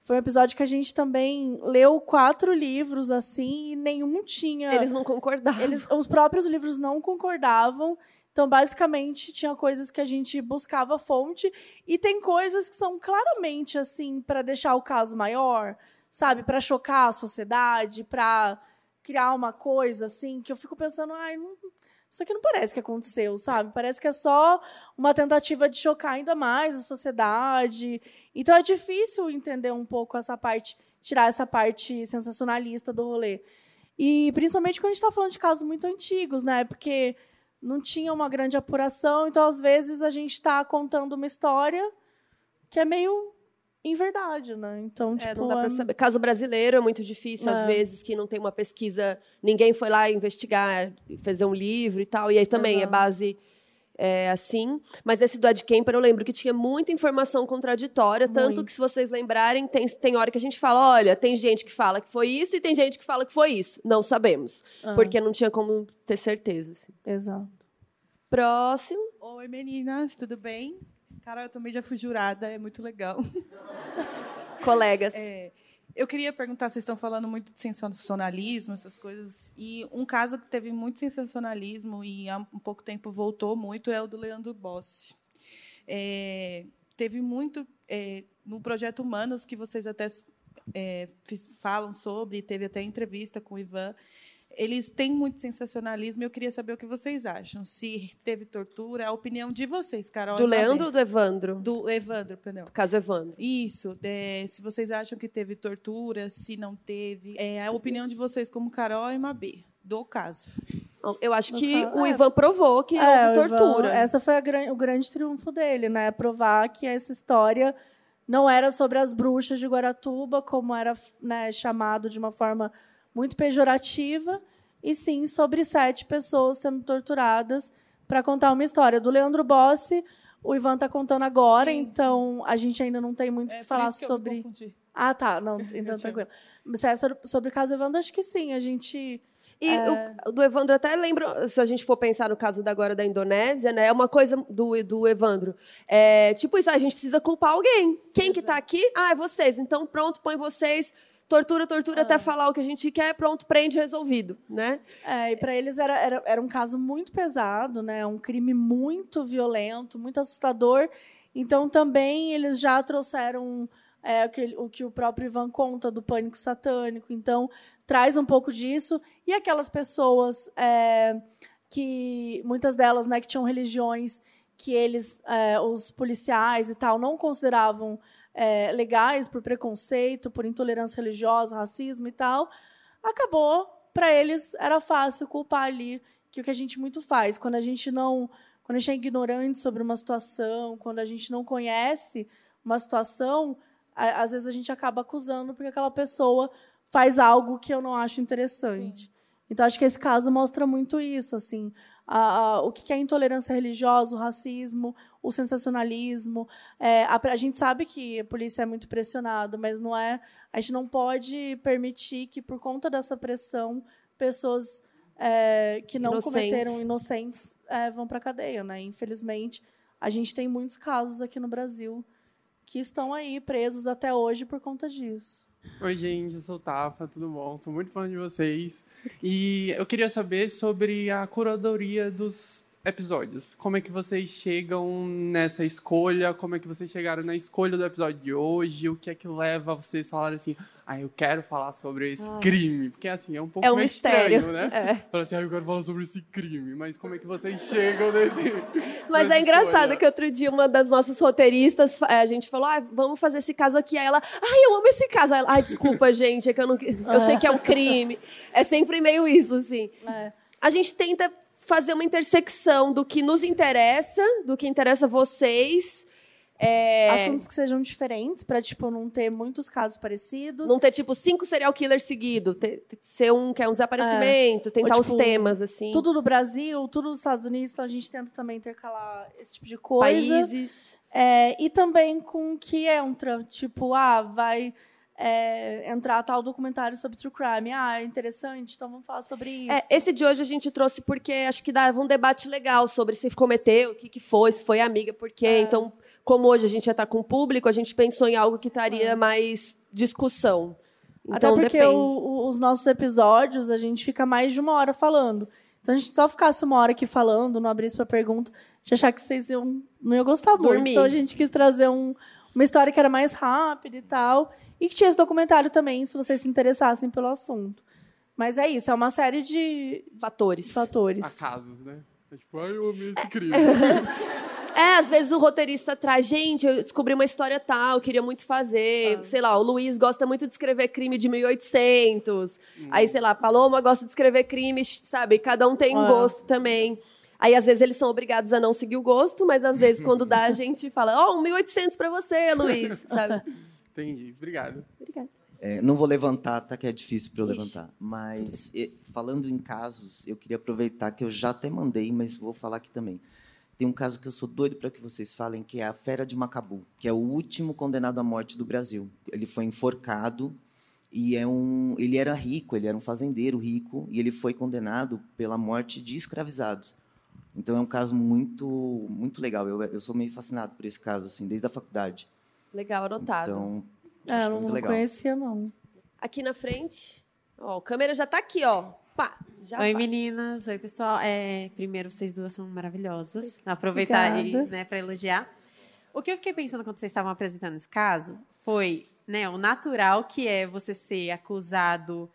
foi um episódio que a gente também leu quatro livros assim e nenhum tinha. Eles não concordavam. Eles, os próprios livros não concordavam. Então, basicamente, tinha coisas que a gente buscava fonte e tem coisas que são claramente assim para deixar o caso maior sabe, para chocar a sociedade, para criar uma coisa assim que eu fico pensando, ai, não, isso aqui não parece que aconteceu, sabe? Parece que é só uma tentativa de chocar ainda mais a sociedade. Então é difícil entender um pouco essa parte, tirar essa parte sensacionalista do rolê. E principalmente quando a gente está falando de casos muito antigos, né? Porque não tinha uma grande apuração, então às vezes a gente está contando uma história que é meio em verdade, né? Então, é, tipo, não dá pra saber. Caso brasileiro é muito difícil, é. às vezes, que não tem uma pesquisa, ninguém foi lá investigar, fazer um livro e tal. E aí também Exato. é base é, assim. Mas esse do Ed Kemper, eu lembro que tinha muita informação contraditória, muito. tanto que, se vocês lembrarem, tem, tem hora que a gente fala: olha, tem gente que fala que foi isso e tem gente que fala que foi isso. Não sabemos. Ah. Porque não tinha como ter certeza. Assim. Exato. Próximo. Oi, meninas, tudo bem? Cara, eu também já fui jurada, é muito legal. Colegas. É, eu queria perguntar, vocês estão falando muito de sensacionalismo, essas coisas, e um caso que teve muito sensacionalismo e há um pouco tempo voltou muito é o do Leandro Bossi. É, teve muito é, no projeto Humanos que vocês até é, falam sobre, teve até entrevista com o Ivan eles têm muito sensacionalismo e eu queria saber o que vocês acham. Se teve tortura, a opinião de vocês, Carol. Do Leandro ou do Evandro? Do Evandro, perdão. Do caso Evandro. Isso. É, se vocês acham que teve tortura, se não teve. É, a opinião de vocês como Carol e Mabê, do caso. Eu acho que o Ivan provou que é, houve tortura. Ivan, essa foi a, o grande triunfo dele, né? Provar que essa história não era sobre as bruxas de Guaratuba, como era né, chamado de uma forma muito pejorativa, e sim sobre sete pessoas sendo torturadas para contar uma história. Do Leandro Bossi, o Ivan está contando agora, sim, então a gente ainda não tem muito o é, que falar que sobre. ah, tá. Não, então tranquilo. Se é sobre o caso Evandro, acho que sim. A gente. E o, do Evandro até lembro, se a gente for pensar no caso da agora da Indonésia, né? É uma coisa do, do Evandro. É, tipo isso, a gente precisa culpar alguém. Quem que tá aqui? Ah, é vocês. Então pronto, põe vocês. Tortura, tortura até falar o que a gente quer, pronto, prende, resolvido, né? É, e para eles era, era, era um caso muito pesado, né? Um crime muito violento, muito assustador. Então também eles já trouxeram é, o, que, o que o próprio Ivan conta do pânico satânico. Então traz um pouco disso. E aquelas pessoas é, que, muitas delas, né, que tinham religiões que eles, é, os policiais e tal, não consideravam é, legais por preconceito, por intolerância religiosa, racismo e tal, acabou para eles era fácil culpar ali que o que a gente muito faz quando a gente não quando a gente é ignorante sobre uma situação, quando a gente não conhece uma situação, às vezes a gente acaba acusando porque aquela pessoa faz algo que eu não acho interessante. Sim. Então acho que esse caso mostra muito isso, assim, a, a, o que é intolerância religiosa, o racismo, o sensacionalismo. É, a, a, gente sabe que a polícia é muito pressionada, mas não é. A gente não pode permitir que, por conta dessa pressão, pessoas é, que não inocentes. cometeram inocentes é, vão para a cadeia. Né? Infelizmente, a gente tem muitos casos aqui no Brasil que estão aí presos até hoje por conta disso. Oi, gente, eu sou o Tafa, tudo bom? Sou muito fã de vocês. E eu queria saber sobre a curadoria dos episódios. Como é que vocês chegam nessa escolha? Como é que vocês chegaram na escolha do episódio de hoje? O que é que leva vocês a falarem assim, ah, eu quero falar sobre esse ah. crime? Porque assim, é um pouco é um meio mistério. estranho, né? É. Falar assim, ah, eu quero falar sobre esse crime. Mas como é que vocês chegam nesse. Mas é engraçado escolha? que outro dia uma das nossas roteiristas, a gente falou, ah, vamos fazer esse caso aqui. Aí ela, ai, eu amo esse caso. Aí ela, ai, desculpa, gente, é que eu não. Eu sei que é um crime. É sempre meio isso, assim. É. A gente tenta fazer uma intersecção do que nos interessa, do que interessa vocês. É... Assuntos que sejam diferentes, para tipo, não ter muitos casos parecidos. Não ter, tipo, cinco serial killers seguidos. Ser um que é um desaparecimento, é. tentar Ou, tipo, os temas, assim. Tudo do Brasil, tudo dos Estados Unidos, então a gente tenta também intercalar esse tipo de coisa. Países. É, e também com o que entra. Tipo, ah, vai é, entrar tal documentário sobre true crime. Ah, é interessante, então vamos falar sobre isso. É, esse de hoje a gente trouxe porque acho que dava um debate legal sobre se cometeu, o que, que foi, se foi amiga, por quê. É. Então, como hoje a gente já está com o público, a gente pensou em algo que traria é. mais discussão. Então, Até porque o, os nossos episódios, a gente fica mais de uma hora falando. Então, a gente só ficasse uma hora aqui falando, não abrisse para pergunta, de achar que vocês iam, não iam gostar Dormir. muito. Então, a gente quis trazer um, uma história que era mais rápida e tal. E que tinha esse documentário também, se vocês se interessassem pelo assunto. Mas é isso, é uma série de fatores. fatores. Acasos, né? É tipo, ai, eu amei esse crime. É, às vezes o roteirista traz, gente, eu descobri uma história tal, queria muito fazer. Ah. Sei lá, o Luiz gosta muito de escrever crime de 1800. Hum. Aí, sei lá, Paloma gosta de escrever crimes, sabe? Cada um tem um ah. gosto também. Aí, às vezes, eles são obrigados a não seguir o gosto, mas às vezes, quando dá, a gente fala, ó, oh, um 1800 pra você, Luiz, sabe? Entendi. Obrigado. Obrigada. É, não vou levantar, tá? Que é difícil para eu levantar. Mas, e, falando em casos, eu queria aproveitar que eu já até mandei, mas vou falar aqui também. Tem um caso que eu sou doido para que vocês falem, que é a Fera de Macabu, que é o último condenado à morte do Brasil. Ele foi enforcado e é um, ele era rico, ele era um fazendeiro rico e ele foi condenado pela morte de escravizados. Então é um caso muito, muito legal. Eu, eu sou meio fascinado por esse caso, assim, desde a faculdade. Legal, anotado. Então, é, não, não conhecia, não. Aqui na frente, ó, a câmera já está aqui, ó. Pá, já Oi, meninas. Oi, pessoal. É, primeiro, vocês duas são maravilhosas. Aproveitar aí, né, para elogiar. O que eu fiquei pensando quando vocês estavam apresentando esse caso foi né, o natural que é você ser acusado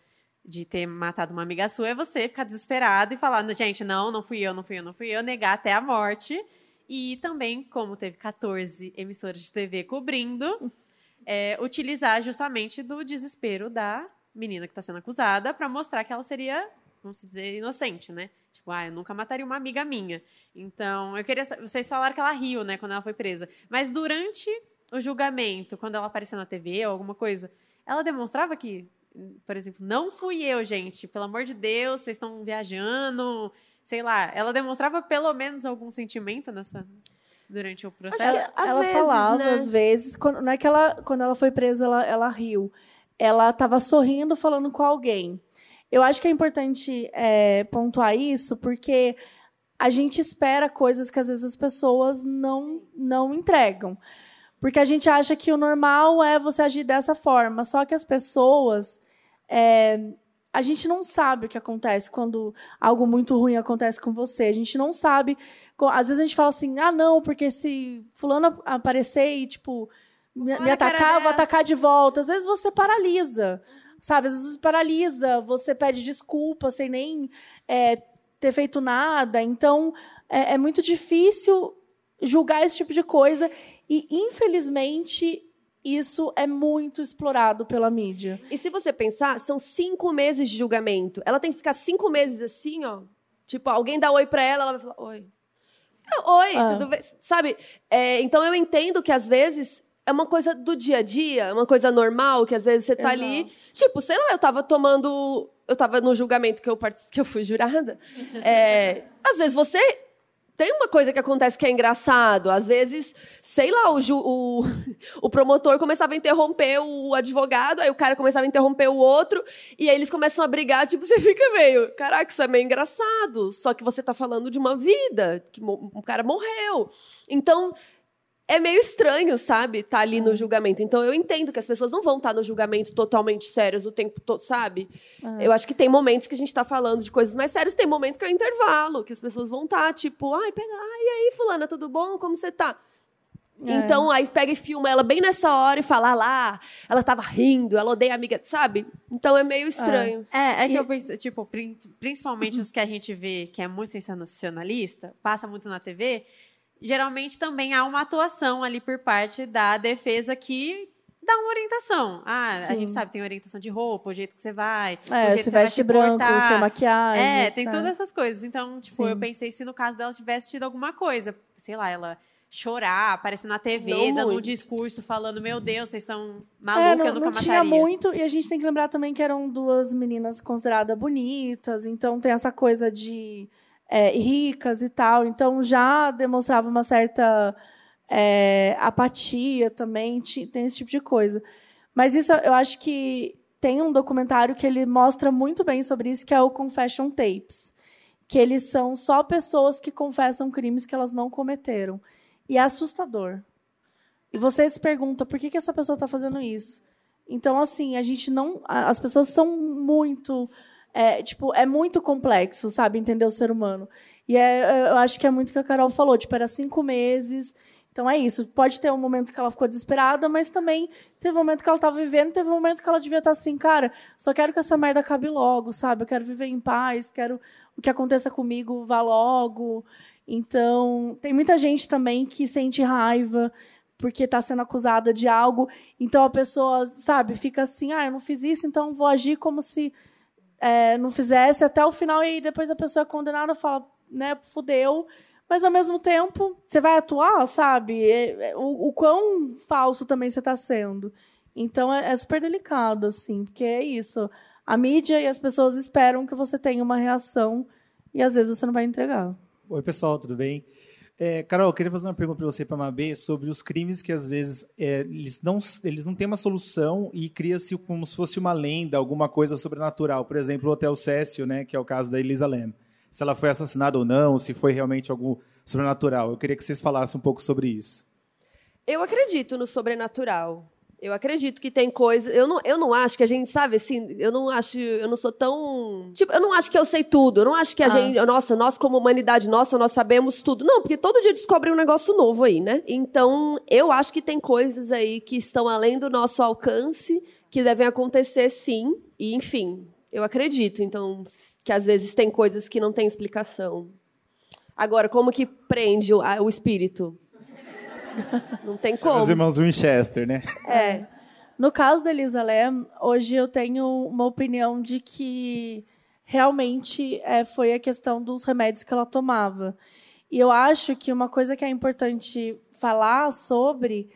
de ter matado uma amiga sua é você ficar desesperado e falar, gente, não, não fui eu, não fui eu, não fui eu, negar até a morte. E também, como teve 14 emissoras de TV cobrindo, é, utilizar justamente do desespero da menina que está sendo acusada para mostrar que ela seria, vamos dizer, inocente, né? Tipo, ah, eu nunca mataria uma amiga minha. Então, eu queria. Vocês falaram que ela riu, né, quando ela foi presa. Mas durante o julgamento, quando ela apareceu na TV ou alguma coisa, ela demonstrava que, por exemplo, não fui eu, gente. Pelo amor de Deus, vocês estão viajando sei lá, ela demonstrava pelo menos algum sentimento nessa durante o processo? Ela, ela vezes, falava, né? às vezes, quando, não é que ela, quando ela foi presa, ela, ela riu. Ela estava sorrindo, falando com alguém. Eu acho que é importante é, pontuar isso, porque a gente espera coisas que às vezes as pessoas não, não entregam. Porque a gente acha que o normal é você agir dessa forma. Só que as pessoas. É, a gente não sabe o que acontece quando algo muito ruim acontece com você. A gente não sabe. Às vezes a gente fala assim, ah, não, porque se fulano aparecer e, tipo, me, me atacar, eu vou atacar de volta. Às vezes você paralisa. Sabe? Às vezes você paralisa, você pede desculpa sem nem é, ter feito nada. Então, é, é muito difícil julgar esse tipo de coisa. E, infelizmente, isso é muito explorado pela mídia. E se você pensar, são cinco meses de julgamento. Ela tem que ficar cinco meses assim, ó. Tipo, alguém dá oi pra ela, ela vai falar, oi. É, oi, ah. tudo bem? Sabe? É, então eu entendo que às vezes é uma coisa do dia a dia, é uma coisa normal, que às vezes você tá Exato. ali. Tipo, sei lá, eu tava tomando. Eu tava no julgamento que eu, que eu fui jurada. É, às vezes você tem uma coisa que acontece que é engraçado. Às vezes, sei lá, o, ju, o, o, promotor começava a interromper o advogado, aí o cara começava a interromper o outro, e aí eles começam a brigar, tipo, você fica meio, caraca, isso é meio engraçado. Só que você está falando de uma vida, que um cara morreu. Então, é meio estranho, sabe? Tá ali no é. julgamento. Então eu entendo que as pessoas não vão estar tá no julgamento totalmente sérias o tempo todo, sabe? É. Eu acho que tem momentos que a gente tá falando de coisas mais sérias, tem momento que é o intervalo, que as pessoas vão estar, tá, tipo, ai, pega, ai, e aí, fulana, tudo bom? Como você tá? É. Então, aí pega e filma ela bem nessa hora e fala ah, lá, ela tava rindo, ela odeia a amiga, sabe? Então é meio estranho. É, é que e... eu penso, tipo, principalmente os que a gente vê que é muito sensacionalista, passa muito na TV, geralmente também há uma atuação ali por parte da defesa que dá uma orientação. Ah, Sim. a gente sabe, tem orientação de roupa, o jeito que você vai, é, o jeito se que veste branco, sem maquiagem. É, tem todas essas coisas. Então, tipo, Sim. eu pensei se no caso dela tivesse tido alguma coisa, sei lá, ela chorar, aparecer na TV, não dando muito. um discurso falando, meu Deus, vocês estão malucas, é, não, eu nunca não mataria. tinha muito, e a gente tem que lembrar também que eram duas meninas consideradas bonitas, então tem essa coisa de é, ricas e tal. Então já demonstrava uma certa é, apatia também, tem esse tipo de coisa. Mas isso eu acho que tem um documentário que ele mostra muito bem sobre isso, que é o Confession Tapes. Que eles são só pessoas que confessam crimes que elas não cometeram. E é assustador. E você se pergunta por que, que essa pessoa está fazendo isso. Então, assim, a gente não. As pessoas são muito é, tipo, é muito complexo, sabe, entender o ser humano. E é, eu acho que é muito o que a Carol falou, tipo, era cinco meses. Então é isso. Pode ter um momento que ela ficou desesperada, mas também teve um momento que ela estava vivendo, teve um momento que ela devia estar assim, cara, só quero que essa merda acabe logo, sabe? Eu quero viver em paz, quero o que aconteça comigo vá logo. Então, tem muita gente também que sente raiva porque está sendo acusada de algo. Então a pessoa, sabe, fica assim, ah, eu não fiz isso, então vou agir como se é, não fizesse até o final e depois a pessoa é condenada fala, né, fudeu. Mas ao mesmo tempo, você vai atuar, sabe? É, é, o, o quão falso também você está sendo. Então é, é, super delicado, assim, porque é isso. A mídia e as pessoas esperam que você tenha uma reação e às vezes você não vai entregar. Oi, pessoal, tudo bem? É, Carol, eu queria fazer uma pergunta para você para a Mabê sobre os crimes que às vezes é, eles, não, eles não têm uma solução e cria-se como se fosse uma lenda, alguma coisa sobrenatural. Por exemplo, o Hotel Cécio, né, que é o caso da Elisa Lam. Se ela foi assassinada ou não, se foi realmente algo sobrenatural. Eu queria que vocês falassem um pouco sobre isso. Eu acredito no sobrenatural. Eu acredito que tem coisas. Eu não, eu não acho que a gente, sabe, assim, eu não acho. Eu não sou tão. Tipo, eu não acho que eu sei tudo. Eu não acho que a ah. gente. Nossa, nós, como humanidade, nossa, nós sabemos tudo. Não, porque todo dia descobre um negócio novo aí, né? Então, eu acho que tem coisas aí que estão além do nosso alcance, que devem acontecer sim. E, enfim, eu acredito. Então, que às vezes tem coisas que não têm explicação. Agora, como que prende o, o espírito? Não tem como. Os irmãos Winchester, né? É. No caso da Elisa Lam, hoje eu tenho uma opinião de que realmente é, foi a questão dos remédios que ela tomava. E eu acho que uma coisa que é importante falar sobre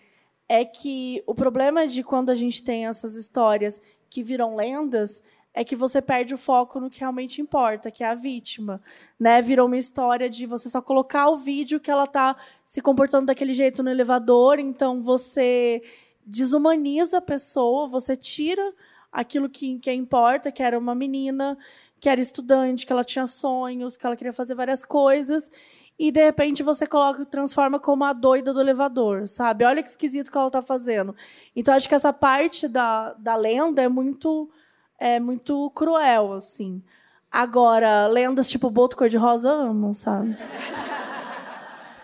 é que o problema de quando a gente tem essas histórias que viram lendas é que você perde o foco no que realmente importa, que é a vítima, né? Virou uma história de você só colocar o vídeo que ela está se comportando daquele jeito no elevador, então você desumaniza a pessoa, você tira aquilo que, que importa, que era uma menina, que era estudante, que ela tinha sonhos, que ela queria fazer várias coisas. E de repente você coloca, transforma como a doida do elevador, sabe? Olha que esquisito que ela está fazendo. Então acho que essa parte da, da lenda é muito é muito cruel, assim. Agora, lendas tipo Boto Cor-de-Rosa, amo, sabe?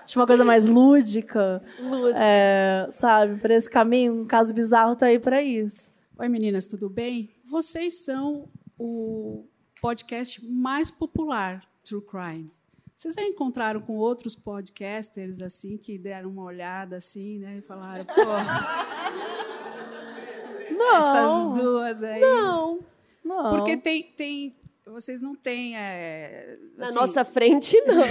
Tinha uma coisa mais lúdica. Lúdica. É, sabe, por esse caminho, um caso bizarro tá aí para isso. Oi, meninas, tudo bem? Vocês são o podcast mais popular True Crime. Vocês já encontraram com outros podcasters assim que deram uma olhada assim, né, e falaram, pô, Não. essas duas aí. Não. Não. Porque tem, tem vocês não têm é, Na assim, nossa frente, não.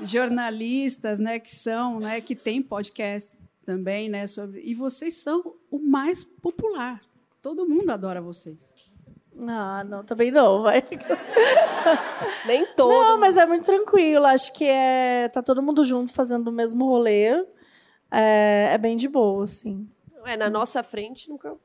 jornalistas, né, que são, né, que tem podcast também, né, sobre e vocês são o mais popular. Todo mundo adora vocês. Ah, não, também não, vai. Nem todo. Não, mas é muito tranquilo. Acho que é tá todo mundo junto fazendo o mesmo rolê. É, é bem de boa, assim. É, na nossa frente nunca.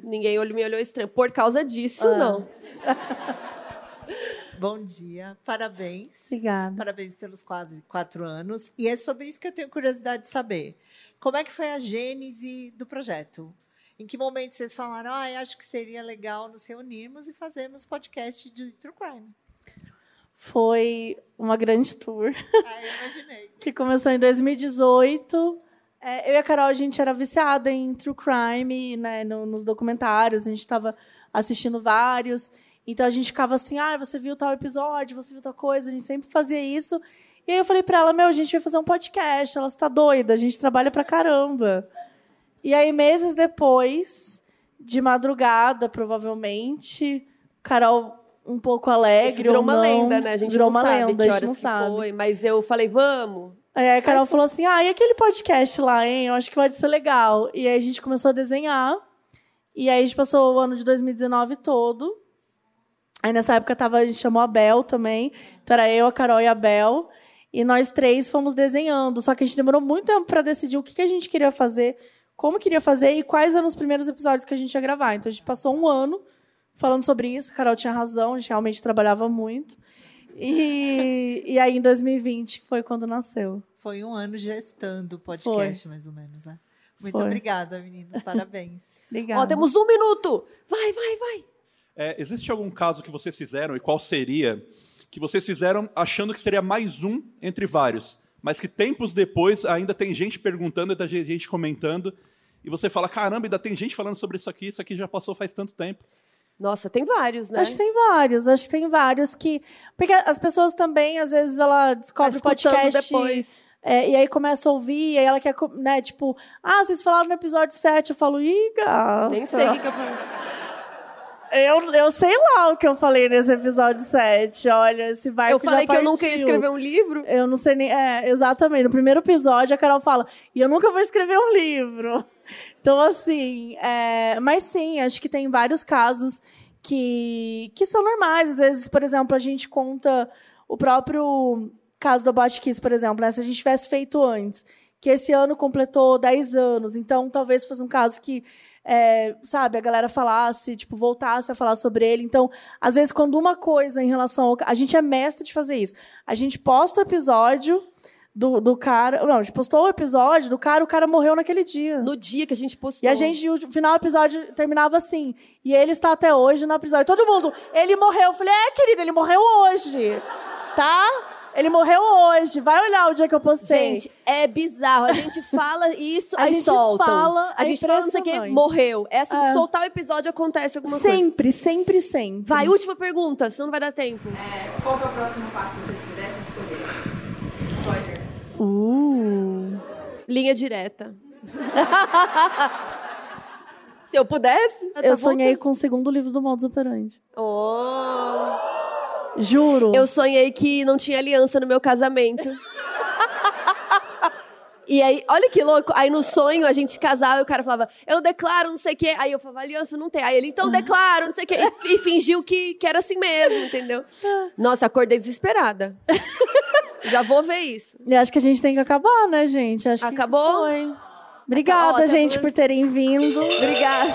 Ninguém me olhou estranho. Por causa disso, Ah. não. Bom dia, parabéns. Obrigada. Parabéns pelos quase quatro anos. E é sobre isso que eu tenho curiosidade de saber. Como é que foi a gênese do projeto? Em que momento vocês falaram, ah, acho que seria legal nos reunirmos e fazermos podcast de True Crime? Foi uma grande tour. Ah, eu imaginei. que começou em 2018. É, eu e a Carol, a gente era viciada em true crime, né, no- nos documentários, a gente estava assistindo vários. Então a gente ficava assim, ah, você viu tal episódio, você viu tal coisa, a gente sempre fazia isso. E aí eu falei para ela, meu, a gente vai fazer um podcast, ela está doida, a gente trabalha pra caramba. E aí, meses depois, de madrugada, provavelmente, Carol um pouco alegre. Isso virou ou uma não, lenda, né? A gente virou não uma sabe lenda, que a gente horas não que sabe. foi. Mas eu falei, vamos. Aí a Carol falou assim: ah, e aquele podcast lá, hein? Eu acho que pode ser legal. E aí a gente começou a desenhar. E aí a gente passou o ano de 2019 todo. Aí nessa época tava, a gente chamou a Bel também. Então era eu, a Carol e a Bel. E nós três fomos desenhando. Só que a gente demorou muito tempo para decidir o que, que a gente queria fazer, como queria fazer e quais eram os primeiros episódios que a gente ia gravar. Então a gente passou um ano falando sobre isso. A Carol tinha razão, a gente realmente trabalhava muito. E, e aí, em 2020, foi quando nasceu. Foi um ano gestando o podcast, mais ou menos, né? Muito Foi. obrigada, meninas. Parabéns. Obrigada. Ó, temos um minuto. Vai, vai, vai. É, existe algum caso que vocês fizeram, e qual seria, que vocês fizeram achando que seria mais um entre vários, mas que tempos depois ainda tem gente perguntando, ainda tem gente comentando, e você fala, caramba, ainda tem gente falando sobre isso aqui, isso aqui já passou faz tanto tempo. Nossa, tem vários, né? Acho que tem vários, acho que tem vários que. Porque as pessoas também, às vezes, ela descobre Tá escutando podcast. depois. é, e aí começa a ouvir, e aí ela quer, né, tipo, ah, vocês falaram no episódio 7, eu falo, ih, gata. Nem sei o que, que eu falei. Eu, eu sei lá o que eu falei nesse episódio 7. Olha, esse barco Eu falei que eu nunca ia escrever um livro. Eu não sei nem. É, exatamente. No primeiro episódio, a Carol fala, e eu nunca vou escrever um livro. Então, assim. é, mas sim, acho que tem vários casos que, que são normais. Às vezes, por exemplo, a gente conta o próprio caso do Botkiss, por exemplo, né? Se a gente tivesse feito antes, que esse ano completou 10 anos, então talvez fosse um caso que é, sabe, a galera falasse, tipo, voltasse a falar sobre ele. Então, às vezes, quando uma coisa em relação ao. A gente é mestre de fazer isso. A gente posta o episódio do, do cara. Não, a gente postou o episódio do cara, o cara morreu naquele dia. No dia que a gente postou. E a gente, o final do episódio terminava assim. E ele está até hoje no episódio. Todo mundo, ele morreu. Eu falei, é, querida, ele morreu hoje. Tá? Ele morreu hoje. Vai olhar o dia que eu postei. Gente, é bizarro. A gente fala isso, A aí gente soltam. fala, a é gente fala não sei o que, morreu. É assim, É. soltar o episódio acontece alguma coisa. Sempre, sempre, sempre. Vai, última pergunta, senão não vai dar tempo. Qual que é o próximo passo vocês. Uh. Linha direta. Se eu pudesse. Eu sonhei com o segundo livro do Modus Operandi. Oh. Juro. Eu sonhei que não tinha aliança no meu casamento. E aí, olha que louco. Aí no sonho a gente casava e o cara falava, eu declaro, não sei o quê. Aí eu falava, aliança não tem. Aí ele, então declaro, não sei o quê. E, e fingiu que, que era assim mesmo, entendeu? Nossa, acordei desesperada. Já vou ver isso. E acho que a gente tem que acabar, né, gente? Acho Acabou? Obrigada, até gente, por terem vindo. Obrigada.